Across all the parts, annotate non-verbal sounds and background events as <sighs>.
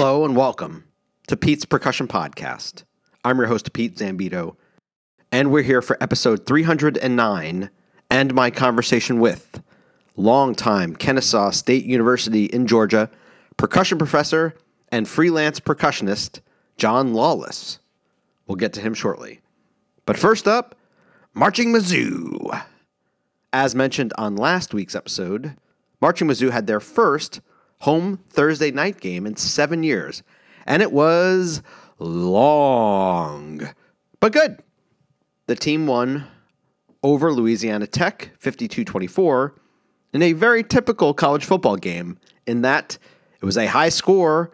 Hello and welcome to Pete's Percussion Podcast. I'm your host, Pete Zambito, and we're here for episode 309 and my conversation with longtime Kennesaw State University in Georgia percussion professor and freelance percussionist John Lawless. We'll get to him shortly. But first up, Marching Mizzou. As mentioned on last week's episode, Marching Mizzou had their first home Thursday night game in seven years, and it was long, but good. The team won over Louisiana Tech 52 24 in a very typical college football game, in that it was a high score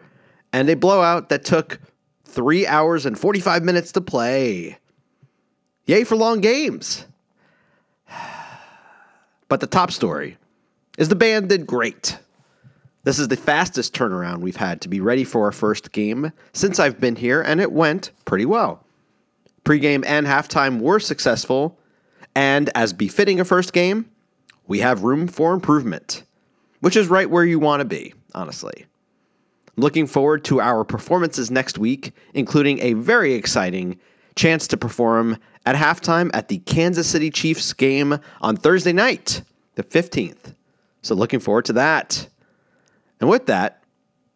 and a blowout that took three hours and 45 minutes to play. Yay for long games. <sighs> But the top story is the band did great. This is the fastest turnaround we've had to be ready for our first game since I've been here, and it went pretty well. Pre-game and halftime were successful, and as befitting a first game, we have room for improvement, which is right where you want to be, honestly. Looking forward to our performances next week, including a very exciting chance to perform at halftime at the Kansas City Chiefs game on Thursday night, the 15th. So, looking forward to that. And with that,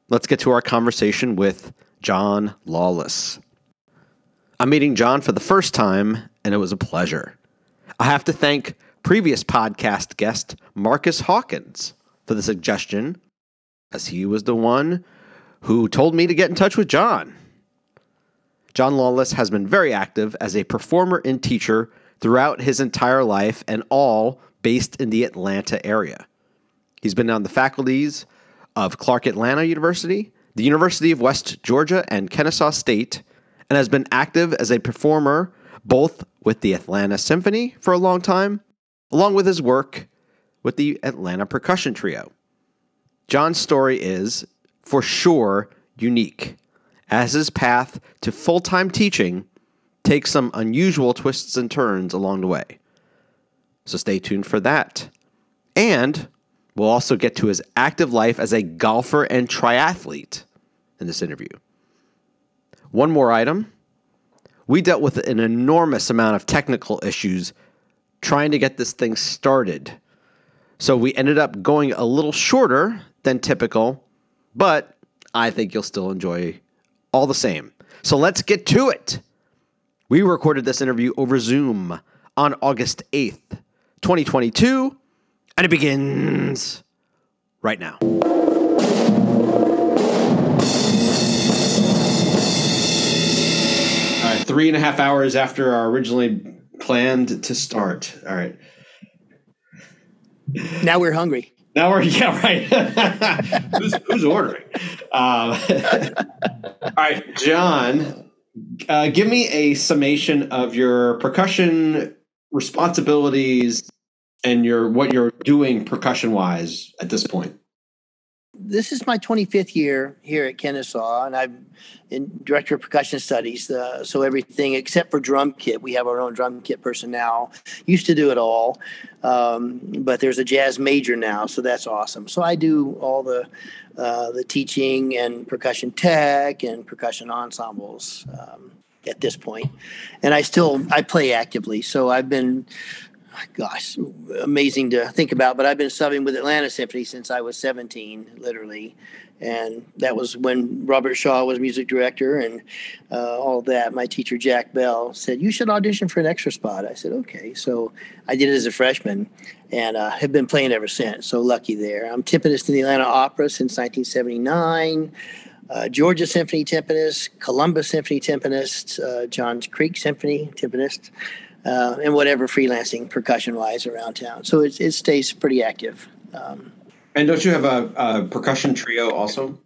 let's get to our conversation with John Lawless. I'm meeting John for the first time, and it was a pleasure. I have to thank previous podcast guest Marcus Hawkins for the suggestion, as he was the one who told me to get in touch with John. John Lawless has been very active as a performer and teacher throughout his entire life and all based in the Atlanta area. He's been on the faculties of Clark Atlanta University, the University of West Georgia, and Kennesaw State, and has been active as a performer both with the Atlanta Symphony for a long time, along with his work with the Atlanta Percussion Trio. John's story is, for sure, unique as his path to full time teaching takes some unusual twists and turns along the way. So stay tuned for that. And we'll also get to his active life as a golfer and triathlete in this interview. One more item. We dealt with an enormous amount of technical issues trying to get this thing started. So we ended up going a little shorter than typical, but I think you'll still enjoy all the same. So let's get to it. We recorded this interview over Zoom on August 8th, 2022, and it begins right now. All right, three and a half hours after our originally planned to start. All right. Now we're hungry. Now we're <laughs> yeah right. <laughs> who's, who's ordering? Um, <laughs> all right, John, uh, give me a summation of your percussion responsibilities and your what you're doing percussion wise at this point this is my 25th year here at Kennesaw, and I'm in director of percussion studies. Uh, so everything except for drum kit, we have our own drum kit person now. Used to do it all, um, but there's a jazz major now, so that's awesome. So I do all the uh, the teaching and percussion tech and percussion ensembles. Um, at this point and i still i play actively so i've been gosh, amazing to think about. But I've been subbing with Atlanta Symphony since I was 17, literally. And that was when Robert Shaw was music director and uh, all that. My teacher, Jack Bell, said, You should audition for an extra spot. I said, Okay. So I did it as a freshman and uh, have been playing ever since. So lucky there. I'm timpanist in the Atlanta Opera since 1979. Uh, Georgia Symphony timpanist, Columbus Symphony timpanist, uh, Johns Creek Symphony timpanist uh, and whatever freelancing percussion wise around town. So it, it stays pretty active. Um, and don't you have a, a, percussion trio also?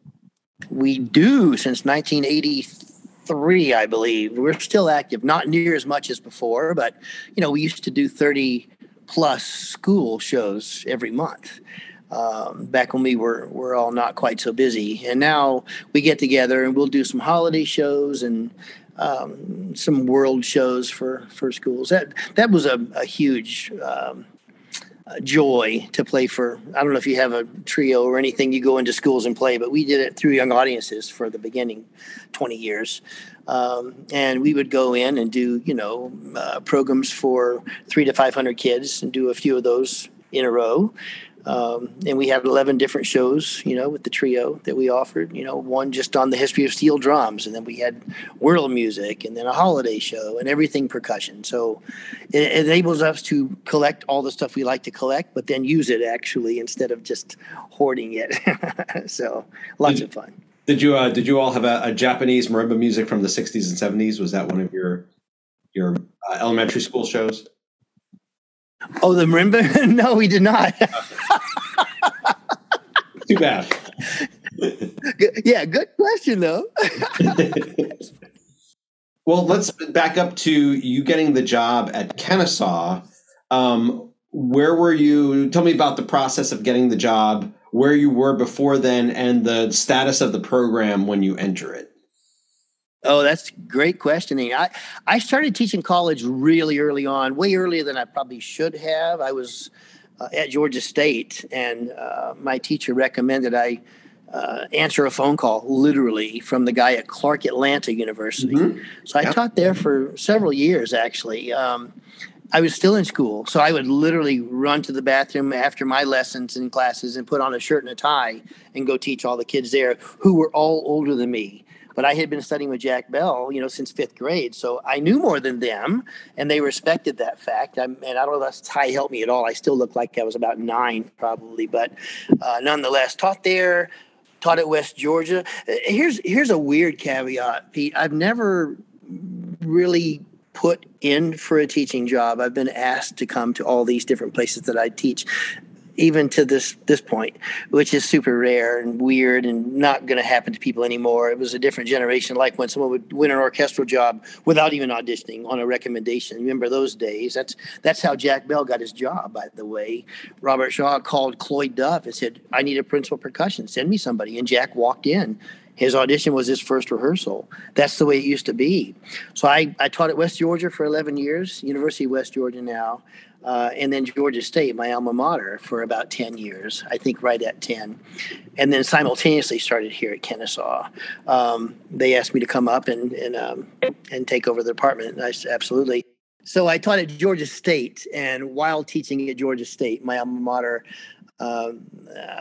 We do since 1983, I believe. We're still active, not near as much as before, but you know we used to do 30 plus school shows every month. Um, back when we were were all not quite so busy, and now we get together and we'll do some holiday shows and um, some world shows for for schools. That that was a, a huge um, joy to play for. I don't know if you have a trio or anything you go into schools and play, but we did it through young audiences for the beginning 20 years. Um, and we would go in and do, you know, uh, programs for three to 500 kids and do a few of those in a row. Um, and we had 11 different shows, you know, with the trio that we offered, you know, one just on the history of steel drums. And then we had world music and then a holiday show and everything percussion. So it, it enables us to collect all the stuff we like to collect, but then use it actually instead of just hoarding it. <laughs> so lots did, of fun. Did you, uh, did you all have a, a, Japanese marimba music from the 60s and 70s? Was that one of your, your uh, elementary school shows? Oh, the marimba? <laughs> no, we did not. Too bad. yeah, good question though. <laughs> well, let's back up to you getting the job at Kennesaw. Um, where were you? Tell me about the process of getting the job, where you were before then, and the status of the program when you enter it. Oh, that's great questioning. I, I started teaching college really early on, way earlier than I probably should have. I was uh, at Georgia State, and uh, my teacher recommended I uh, answer a phone call, literally, from the guy at Clark Atlanta University. Mm-hmm. So I yep. taught there for several years, actually. Um, I was still in school, so I would literally run to the bathroom after my lessons and classes and put on a shirt and a tie and go teach all the kids there who were all older than me but I had been studying with Jack Bell, you know, since fifth grade. So I knew more than them, and they respected that fact. I'm, and I don't know if that's tie helped me at all. I still look like I was about nine, probably, but uh, nonetheless, taught there, taught at West Georgia. Uh, here's here's a weird caveat, Pete. I've never really put in for a teaching job. I've been asked to come to all these different places that I teach even to this this point, which is super rare and weird and not going to happen to people anymore. It was a different generation, like when someone would win an orchestral job without even auditioning on a recommendation. Remember those days? That's that's how Jack Bell got his job. By the way, Robert Shaw called Cloyd Duff and said, "I need a principal percussion. Send me somebody." And Jack walked in. His audition was his first rehearsal. That's the way it used to be. So I, I taught at West Georgia for 11 years, University of West Georgia now uh, and then Georgia State, my alma mater, for about 10 years, I think right at 10. And then simultaneously started here at Kennesaw. Um, they asked me to come up and, and, um, and take over the department. And I said, absolutely. So I taught at Georgia State. And while teaching at Georgia State, my alma mater, um,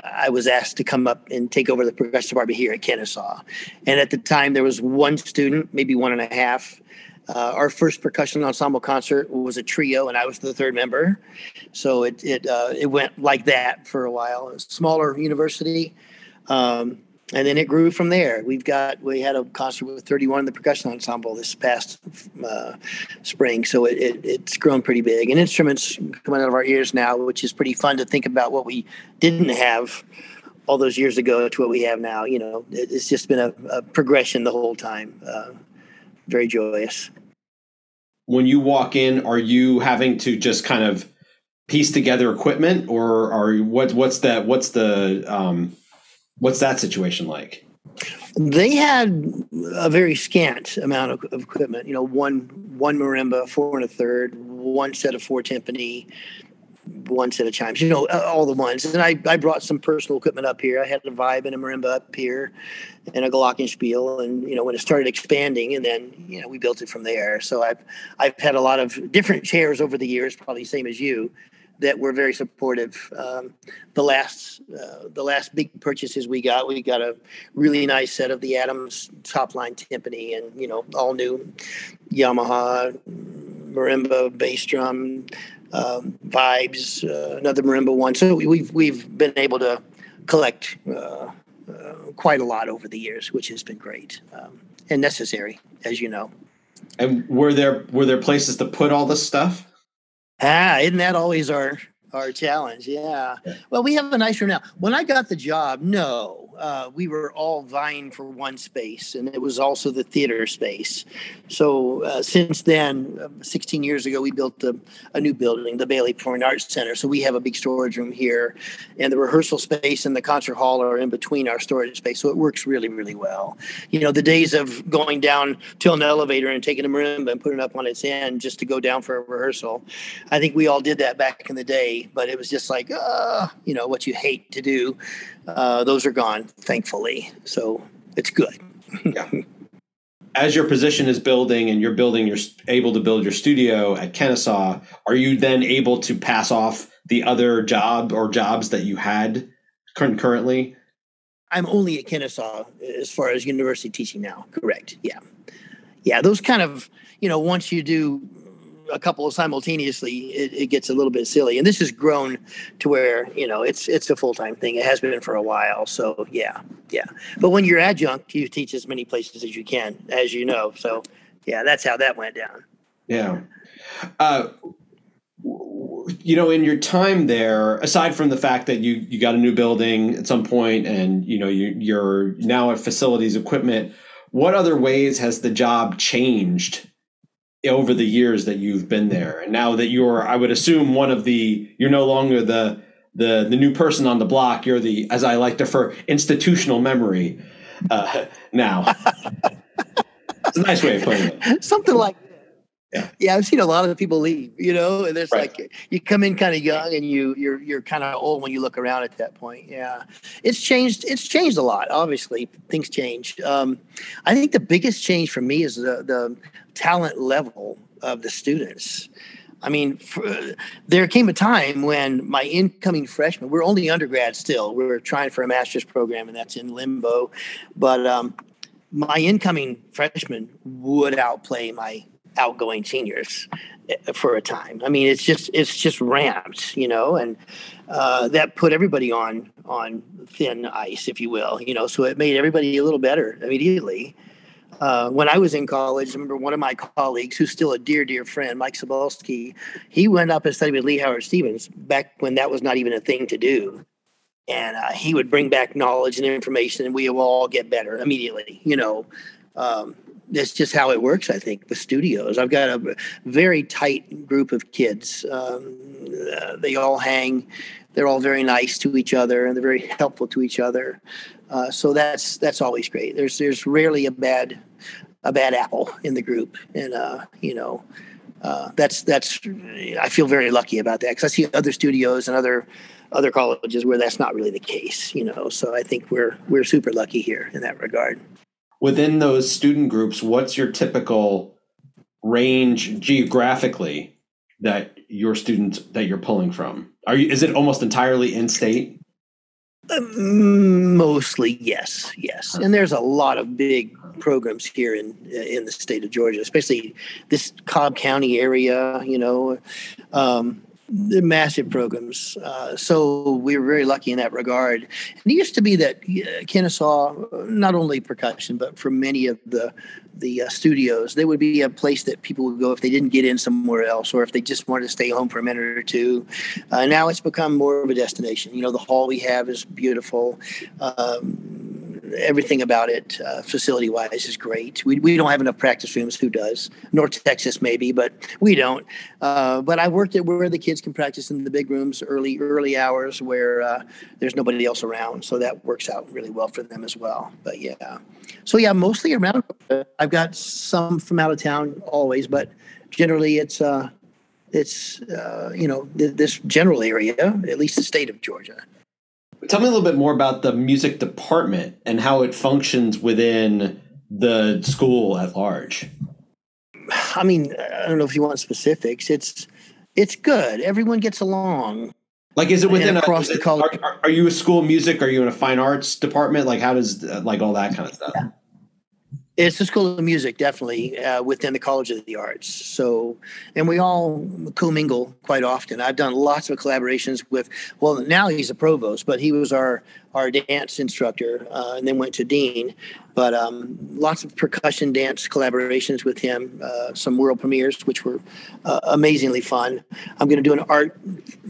I was asked to come up and take over the percussion department here at Kennesaw. And at the time, there was one student, maybe one and a half, uh, our first percussion ensemble concert was a trio, and I was the third member. So it it uh, it went like that for a while. A smaller university, um, and then it grew from there. We've got we had a concert with 31 in the percussion ensemble this past uh, spring, so it, it, it's grown pretty big. And instruments coming out of our ears now, which is pretty fun to think about what we didn't have all those years ago to what we have now. You know, it, it's just been a, a progression the whole time. Very joyous. When you walk in, are you having to just kind of piece together equipment, or are what? What's that? What's the? Um, what's that situation like? They had a very scant amount of, of equipment. You know, one one marimba, four and a third, one set of four timpani, one set of chimes, you know, all the ones. And I, I brought some personal equipment up here. I had a vibe and a marimba up here and a glockenspiel. And, you know, when it started expanding and then, you know, we built it from there. So I've, I've had a lot of different chairs over the years, probably same as you, that were very supportive. Um, the last, uh, the last big purchases we got, we got a really nice set of the Adams top line timpani and, you know, all new Yamaha marimba bass drum, um, vibes, uh, another marimba one. So we've we've been able to collect uh, uh, quite a lot over the years, which has been great um, and necessary, as you know. And were there were there places to put all this stuff? Ah, isn't that always our our challenge? Yeah. yeah. Well, we have a nice room now. When I got the job, no, uh, we were all vying for one space, and it was also the theater space. So uh, since then, uh, 16 years ago, we built a, a, new building, the Bailey Performing Arts Center. So we have a big storage room here, and the rehearsal space and the concert hall are in between our storage space. So it works really, really well. You know, the days of going down to an elevator and taking a marimba and putting it up on its end just to go down for a rehearsal. I think we all did that back in the day, but it was just like, uh, you know, what you hate to do. Uh, those are gone, thankfully. So it's good. yeah. As your position is building and you're building, you're able to build your studio at Kennesaw, are you then able to pass off the other job or jobs that you had concurrently? I'm only at Kennesaw as far as university teaching now. Correct. Yeah. Yeah. Those kind of, you know, once you do a couple simultaneously, it, it, gets a little bit silly. And this has grown to where you know it's it's a full time thing. It has been for a while. So yeah, yeah. But when you're adjunct, you teach as many places as you can, as you know. So yeah, that's how that went down. Yeah. Uh, you know, in your time there, aside from the fact that you you got a new building at some point, and you know you you're now at facilities equipment. What other ways has the job changed over the years that you've been there. And now that you're i would assume one of the you're no longer the the the new person on the block you're the as i like to refer institutional memory uh, <laughs> now. <laughs> It's a nice way of putting it. Something like yeah. yeah, I've seen a lot of people leave, you know, and there's right. like you come in kind of young and you you're you're kind of old when you look around at that point. Yeah. It's changed it's changed a lot, obviously. Things change. Um, I think the biggest change for me is the the talent level of the students. I mean, for, there came a time when my incoming freshmen, we're only undergrad still. We're trying for a master's program, and that's in limbo. But um, my incoming freshmen would outplay my outgoing seniors eh, for a time. I mean, it's just it's just ramped, you know, and uh, that put everybody on on thin ice, if you will, you know. So it made everybody a little better immediately. Uh, when I was in college, I remember one of my colleagues, who's still a dear, dear friend, Mike Sobolski, he went up and studied with Leigh Howard Stevens back when that was not even a thing to do. And uh, he would bring back knowledge and information, and we would all get better immediately. You know, um, that's just how it works. I think with studios, I've got a very tight group of kids. Um, uh, they all hang. They're all very nice to each other, and they're very helpful to each other. Uh, so that's that's always great. There's there's rarely a bad a bad apple in the group, and uh, you know uh, that's that's I feel very lucky about that because I see other studios and other other colleges where that's not really the case. You know, so I think we're we're super lucky here in that regard. Within those student groups, what's your typical range geographically that your students that you're pulling from? Are you is it almost entirely in state? Mostly, yes, yes. And there's a lot of big programs here in in the state of Georgia, especially this Cobb County area. You know, um, the massive programs. Uh, so we were very lucky in that regard. And it used to be that uh, Kennesaw, not only percussion, but for many of the the uh, studios, there would be a place that people would go if they didn't get in somewhere else, or if they just wanted to stay home for a minute or two. Uh, now it's become more of a destination. You know, the hall we have is beautiful. Um, everything about it, uh, facility wise, is great. We, we don't have enough practice rooms. Who does? North Texas, maybe, but we don't. Uh, but I worked at where the kids can practice in the big rooms, early early hours where uh, there's nobody else around. So that works out really well for them as well. But yeah, so yeah, mostly around. I've got some from out of town always, but generally it's uh, it's uh, you know th- this general area, at least the state of Georgia. Tell me a little bit more about the music department and how it functions within the school at large. I mean, I don't know if you want specifics. It's it's good. Everyone gets along. Like, is it within across a, the college? Are, are, you a school music? Are you in a fine arts department? Like, how does uh, like all that kind of stuff? Yeah. It's the School of Music, definitely uh, within the College of the Arts. So, and we all commingle quite often. I've done lots of collaborations with. Well, now he's a provost, but he was our our dance instructor, uh, and then went to dean. But um, lots of percussion dance collaborations with him. Uh, some world premieres, which were uh, amazingly fun. I'm going to do an art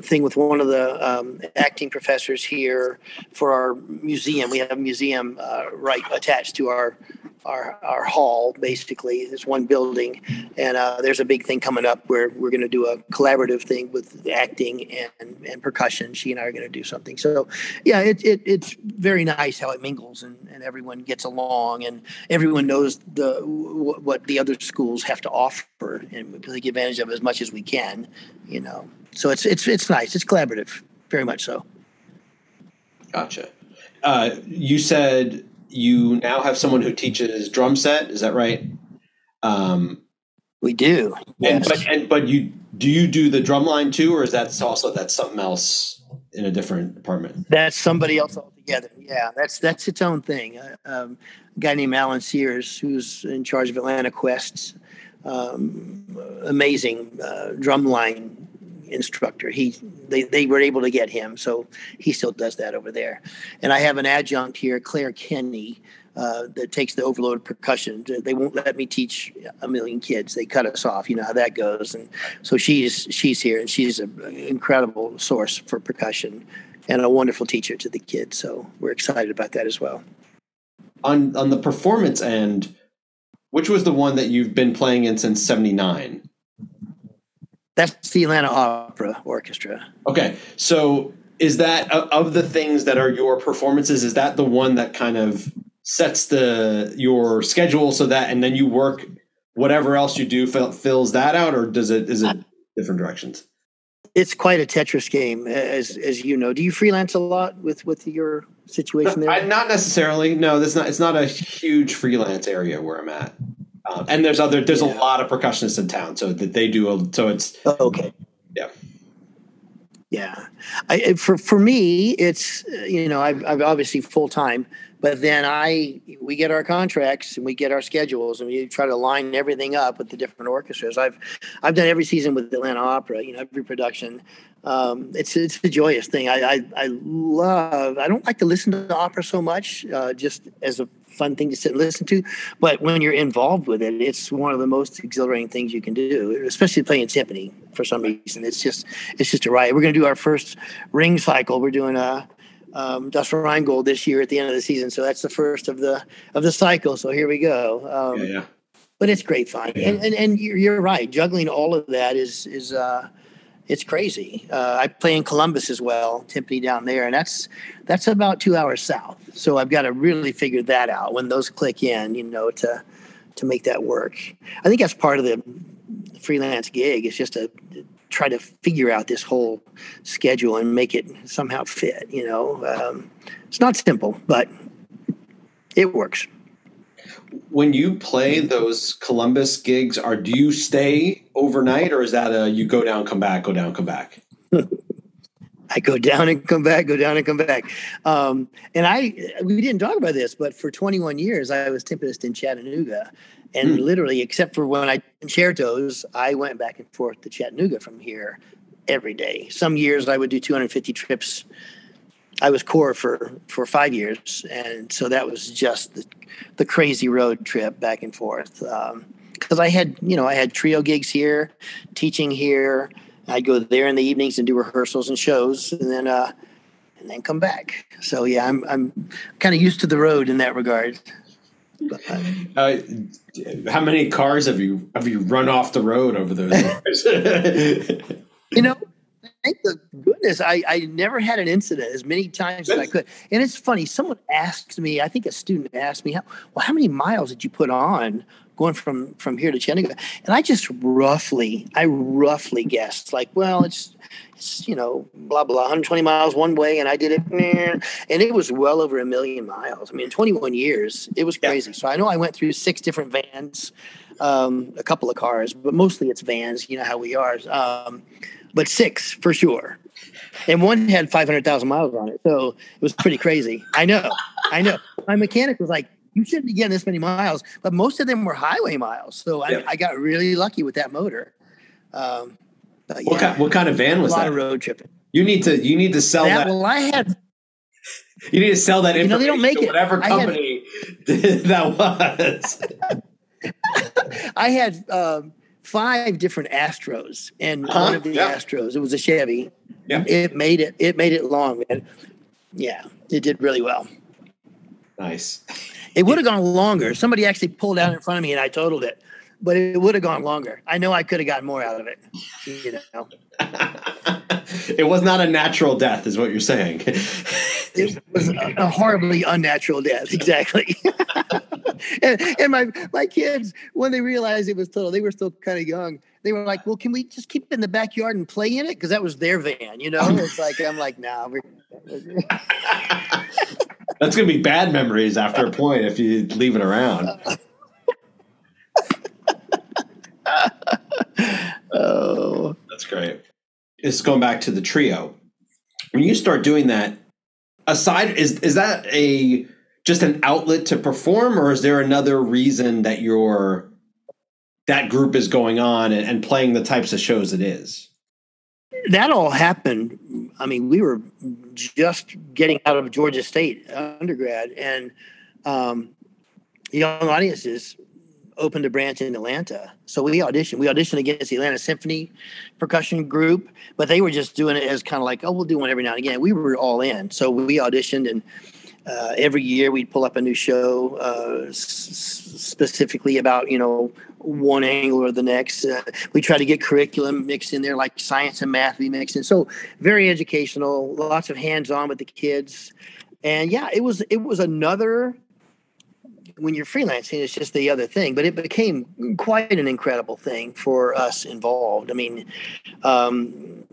thing with one of the um, acting professors here for our museum. We have a museum uh, right attached to our our, our hall basically this one building and uh, there's a big thing coming up where we're going to do a collaborative thing with acting and, and percussion she and i are going to do something so yeah it, it, it's very nice how it mingles and, and everyone gets along and everyone knows the what the other schools have to offer and we take advantage of as much as we can you know so it's it's it's nice it's collaborative very much so gotcha uh, you said you now have someone who teaches drum set. Is that right? Um, we do. Yes. And, but, and, but you do you do the drum line too, or is that also that's something else in a different department? That's somebody else altogether. Yeah, that's that's its own thing. Uh, um, a guy named Alan Sears, who's in charge of Atlanta Quests, um, amazing uh, drum line instructor. He they, they were able to get him, so he still does that over there. And I have an adjunct here, Claire Kenny, uh, that takes the overload of percussion. They won't let me teach a million kids. They cut us off. You know how that goes. And so she's she's here, and she's an incredible source for percussion and a wonderful teacher to the kids. So we're excited about that as well. On on the performance end, which was the one that you've been playing in since '79? That's the Atlanta Opera Orchestra. Okay, so is that of the things that are your performances? Is that the one that kind of sets the your schedule so that, and then you work whatever else you do fills that out, or does it is it different directions? It's quite a Tetris game, as as you know. Do you freelance a lot with with your situation there? I, not necessarily. No, that's not. It's not a huge freelance area where I'm at. Um, and there's other there's yeah. a lot of percussionists in town, so that they do a, so it's oh, okay. Yeah. Yeah, I, for for me, it's you know I've, I've obviously full time, but then I we get our contracts and we get our schedules and we try to line everything up with the different orchestras. I've I've done every season with Atlanta Opera, you know, every production. Um, it's it's a joyous thing. I, I, I love. I don't like to listen to opera so much, uh, just as a fun thing to sit and listen to. But when you're involved with it, it's one of the most exhilarating things you can do, especially playing symphony for some reason. It's just it's just a riot. We're going to do our first ring cycle. We're doing a um, Das Rheingold this year at the end of the season, so that's the first of the of the cycle. So here we go. Um, yeah, yeah. But it's great fun, yeah. and, and and you're, you're right. Juggling all of that is is. Uh, it's crazy. Uh, I play in Columbus as well, Timpani down there, and that's that's about two hours south. So I've got to really figure that out when those click in, you know, to to make that work. I think that's part of the freelance gig It's just to try to figure out this whole schedule and make it somehow fit. You know, um, it's not simple, but it works when you play those Columbus gigs, are do you stay overnight, or is that a you go down, come back, go down, come back? <laughs> I go down and come back, go down and come back. Um, and I, we didn't talk about this, but for 21 years, I was timpanist in Chattanooga. And hmm. literally, except for when I concertos, I went back and forth to Chattanooga from here every day. Some years I would do 250 trips I was core for for five years, and so that was just the, the crazy road trip back and forth. Because um, I had, you know, I had trio gigs here, teaching here. I'd go there in the evenings and do rehearsals and shows, and then uh, and then come back. So yeah, I'm I'm kind of used to the road in that regard. But, uh, how many cars have you have you run off the road over those years? <laughs> you know, thank the goodness I, I never had an incident as many times as I could. And it's funny, someone asked me, I think a student asked me, how, well, how many miles did you put on going from from here to Chattanooga? And I just roughly, I roughly guessed, like, well, it's it's you know, blah blah, 120 miles one way, and I did it, and it was well over a million miles. I mean, 21 years, it was crazy. Yeah. So I know I went through six different vans, um, a couple of cars, but mostly it's vans. You know how we are. Um, but six for sure. And one had 500,000 miles on it. So it was pretty crazy. I know. I know. My mechanic was like, you shouldn't be getting this many miles, but most of them were highway miles. So I, I got really lucky with that motor. Um, what, yeah, kind, what kind of van was a lot that? of road tripping. You need to you need to sell that. that. Well, I had. <laughs> You need to sell that information. You know, they don't make it. Whatever company had, <laughs> that was. <laughs> I had um, five different Astros, and Uh-huh, one of the yeah. Astros, it was a Chevy. Yeah. It made it. It made it long, man. Yeah, it did really well. Nice. It would have gone longer. Somebody actually pulled out in front of me, and I totaled it. But it would have gone longer. I know I could have gotten more out of it. You know, <laughs> it was not a natural death, is what you're saying. <laughs> it was a, a horribly unnatural death. Exactly. <laughs> and, and my my kids, when they realized it was total, they were still kind of young. They were like, "Well, can we just keep it in the backyard and play in it?" Because that was their van. You know, it's like I'm like, "Nah." That's going to be bad memories after a point if you leave it around. Oh, That's great. It's going back to the trio. When you start doing that, aside is is that a just an outlet to perform, or is there another reason that your that group is going on and, and playing the types of shows it is? that all happened. I mean, we were just getting out of Georgia State undergrad, and um, young audiences opened a branch in Atlanta. So we auditioned. We auditioned against the Atlanta Symphony percussion group, but they were just doing it as kind of like, oh, we'll do one every now and again. We were all in. So we auditioned, and uh, every year we'd pull up a new show uh, s- specifically about, you know, one angle or the next. Uh, we try to get curriculum mixed in there, like science and math we mixed in. So very educational, lots of hands-on with the kids. And yeah, it was it was another when you're freelancing, it's just the other thing. But it became quite an incredible thing for us involved. I mean, um,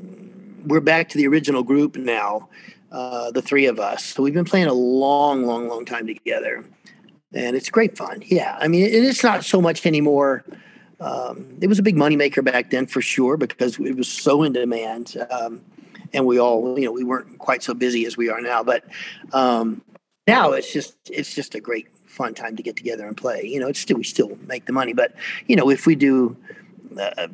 we're back to the original group now, uh, the three of us. So we've been playing a long, long, long time together, and it's great fun. Yeah, I mean, it, it's not so much anymore. Um, it was a big moneymaker back then for sure because it was so in demand. Um, and we all, you know, we weren't quite so busy as we are now, but um, now it's just it's just a great fun time to get together and play. You know, it's still we still make the money, but you know, if we do uh,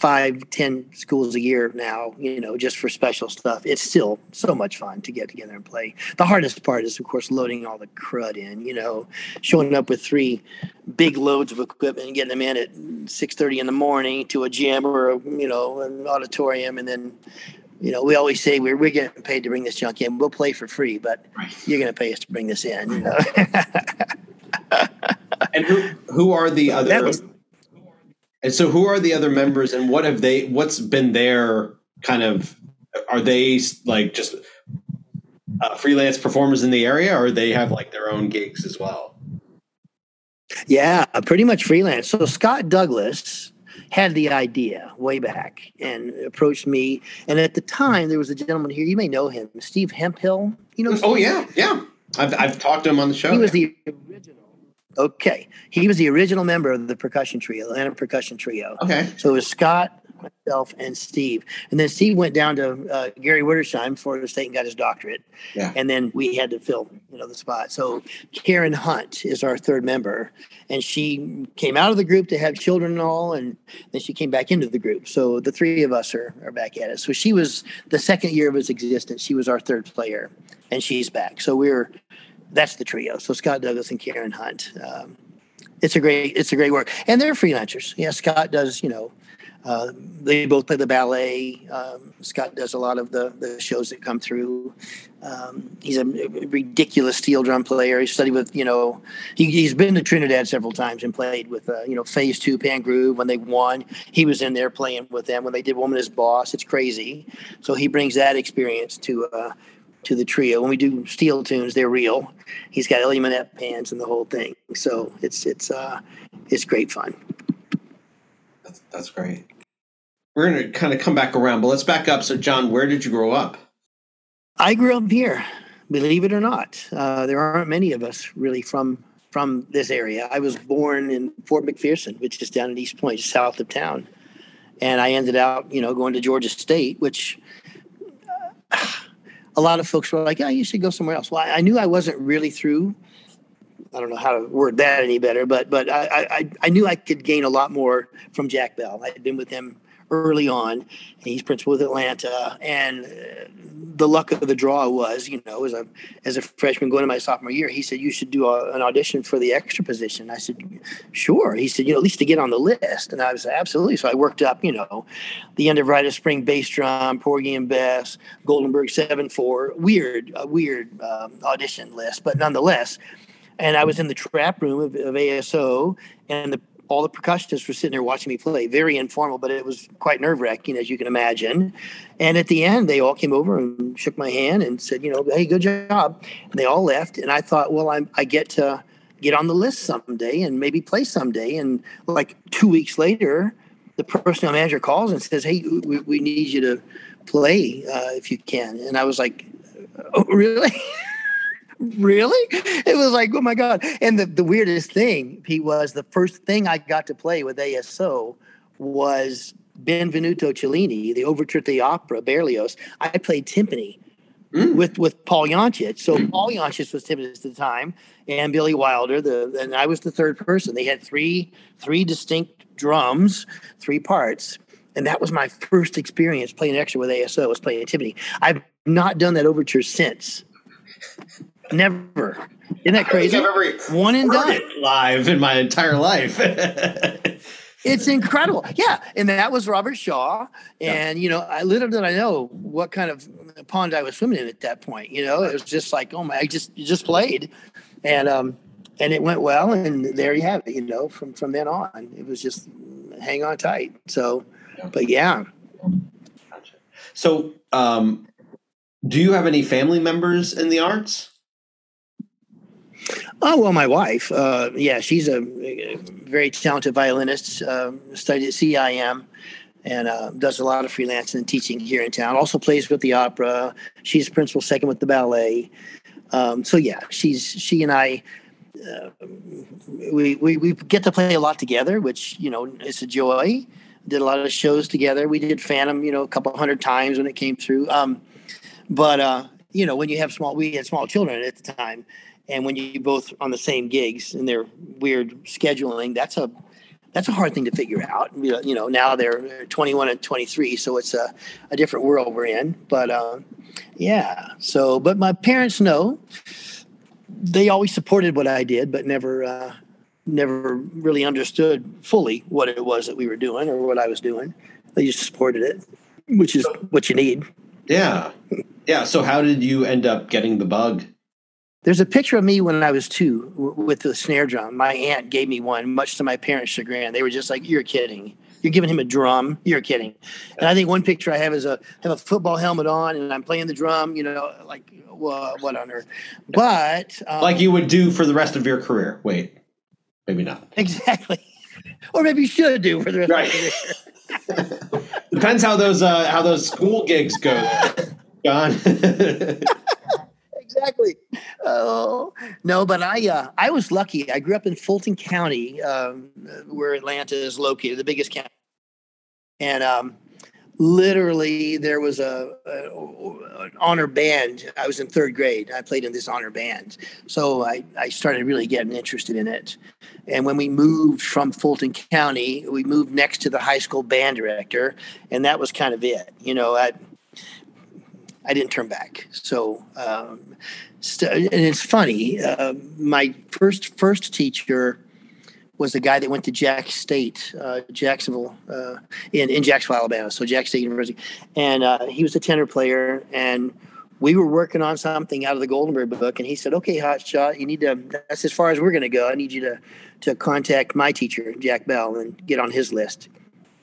five, ten schools a year now, you know, just for special stuff, it's still so much fun to get together and play. The hardest part is, of course, loading all the crud in. You know, showing up with three big loads of equipment and getting them in at six thirty in the morning to a gym or a, you know an auditorium, and then you know, we always say we're, we're getting paid to bring this junk in. We'll play for free, but you're going to pay us to bring this in. You know? <laughs> and who who are the other? was- and so, who are the other members, and what have they? What's been their kind of? Are they like just uh, freelance performers in the area, or they have like their own gigs as well? yeah, pretty much freelance. So Scott Douglas had the idea way back and approached me. And at the time, there was a gentleman here. You may know him, Steve Hemphill. You know? Oh yeah, yeah. I've I've talked to him on the show. He was the original. Okay, he was the original member of the percussion trio, Atlanta Percussion Trio. okay. So it was Scott, myself, and Steve. And then Steve went down to uh, Gary Werdesheim, Florida State, and got his doctorate. Yeah. And then we had to fill, you know, the spot. So Karen Hunt is our third member, and she came out of the group to have children and all, and then she came back into the group. So the three of us are, are back at it. So she was the second year of its existence. She was our third player, and she's back. So we're that's the trio. So Scott Douglas and Karen Hunt. Um, it's a great it's a great work, and they're freelancers. Yeah, Scott does you know. Uh, they both play the ballet. Um, Scott does a lot of the, the shows that come through. Um, he's a ridiculous steel drum player. He studied with, you know, he, he's been to Trinidad several times and played with, uh, you know, Phase Two Pan Groove when they won. He was in there playing with them when they did Woman is Boss. It's crazy. So he brings that experience to uh, to the trio. When we do steel tunes, they're real. He's got Ellie Manette pans and the whole thing. So it's it's uh, it's great fun. That's, great. We're going to kind of come back around, but let's back up. So, John, where did you grow up? I grew up here, believe it or not. Uh, there aren't many of us really from from this area. I was born in Fort McPherson, which is down in East Point, south of town, and I ended up, you know, going to Georgia State, which uh, <sighs> a lot of folks were like, "Yeah, you should go somewhere else." Well, I knew I wasn't really through I don't know how to word that any better, but but I, I I knew I could gain a lot more from Jack Bell. I had been with him early on. He's principal with Atlanta, and uh, the luck of the draw was, you know, as a as a freshman going to my sophomore year, he said you should do a, an audition for the extra position. I said, sure. He said, you know, at least to get on the list, and I was absolutely. So I worked up, you know, the end of Rite of Spring bass drum, Porgy and Bess, Goldenberg seven four, weird, a weird um, audition list, but nonetheless. And I was in the trap room of, of ASO, and the all the percussionists were sitting there watching me play. Very informal, but it was quite nerve wracking, as you can imagine. And at the end, they all came over and shook my hand and said, you know, hey, good job. And they all left. And I thought, well, I'm, I get to get on the list someday and maybe play someday. And like two weeks later, the personnel manager calls and says, hey, we, we need you to play uh, if you can. And I was like, oh, really? <laughs> really? It was like, oh my God. And the, the weirdest thing, Pete, was the first thing I got to play with ASO was Benvenuto Cellini, the Overture to the Opera, Berlioz. I played timpani mm. with, with Paul Yancich. So mm. Paul Yancich was timpani at the time, and Billy Wilder, the and I was the third person. They had three three distinct drums, three parts. And that was my first experience playing extra with ASO, was playing timpani. I've not done that overture since. Never. Isn't that crazy? I've ever One and done. live in my entire life. <laughs> it's incredible. Yeah. And that was Robert Shaw. And, yeah. you know, I little did I know what kind of pond I was swimming in at that point. You know, it was just like, oh my, I just, just played. And, um, and it went well. And there you have it, you know, from, from then on, it was just hang on tight. So, but yeah. So, um, do you have any family members in the arts? Oh well, my wife. Uh, yeah, she's a, very talented violinist. Uh, studied at CIM and uh, does a lot of freelancing and teaching here in town. Also plays with the opera. She's principal second with the ballet. Um, so yeah, she's she and I. Uh, we, we we get to play a lot together, which you know is a joy. Did a lot of shows together. We did Phantom, you know, a couple hundred times when it came through. Um, but uh, you know, when you have small, we had small children at the time and when you both on the same gigs and their weird scheduling, that's a that's a hard thing to figure out. You know, now they're 21 and 23, so it's a, a different world we're in. But um, yeah, so but my parents know they always supported what I did, but never uh, never really understood fully what it was that we were doing or what I was doing. They just supported it, which is what you need. Yeah, yeah. So how did you end up getting the bug? There's a picture of me when I was two with the snare drum. My aunt gave me one, much to my parents' chagrin. They were just like, "You're kidding. You're giving him a drum. You're kidding." And I think one picture I have is a have a football helmet on, and I'm playing the drum. You know, like well, what on earth? But um, like you would do for the rest of your career. Wait, maybe not exactly, or maybe you should do for the rest right. of your career. <laughs> Depends how those uh, how those school gigs go, John <laughs> exactly. Oh no, but I uh, I was lucky. I grew up in Fulton County, um, where Atlanta is located, the biggest county, and um, literally there was a, a, an honor band. I was in third grade. I played in this honor band, so I I started really getting interested in it. And when we moved from Fulton County, we moved next to the high school band director, and that was kind of it. You know, I I didn't turn back. So, um, st- and it's funny. Uh, my first first teacher was the guy that went to Jack State, uh, Jacksonville, uh, in in Jacksonville, Alabama. So Jack State University, and uh, he was a tenor player, and we were working on something out of the Goldenberg book, and he said, "Okay, Hotshot, you need to. That's as far as we're going to go. I need you to to contact my teacher, Jack Bell, and get on his list."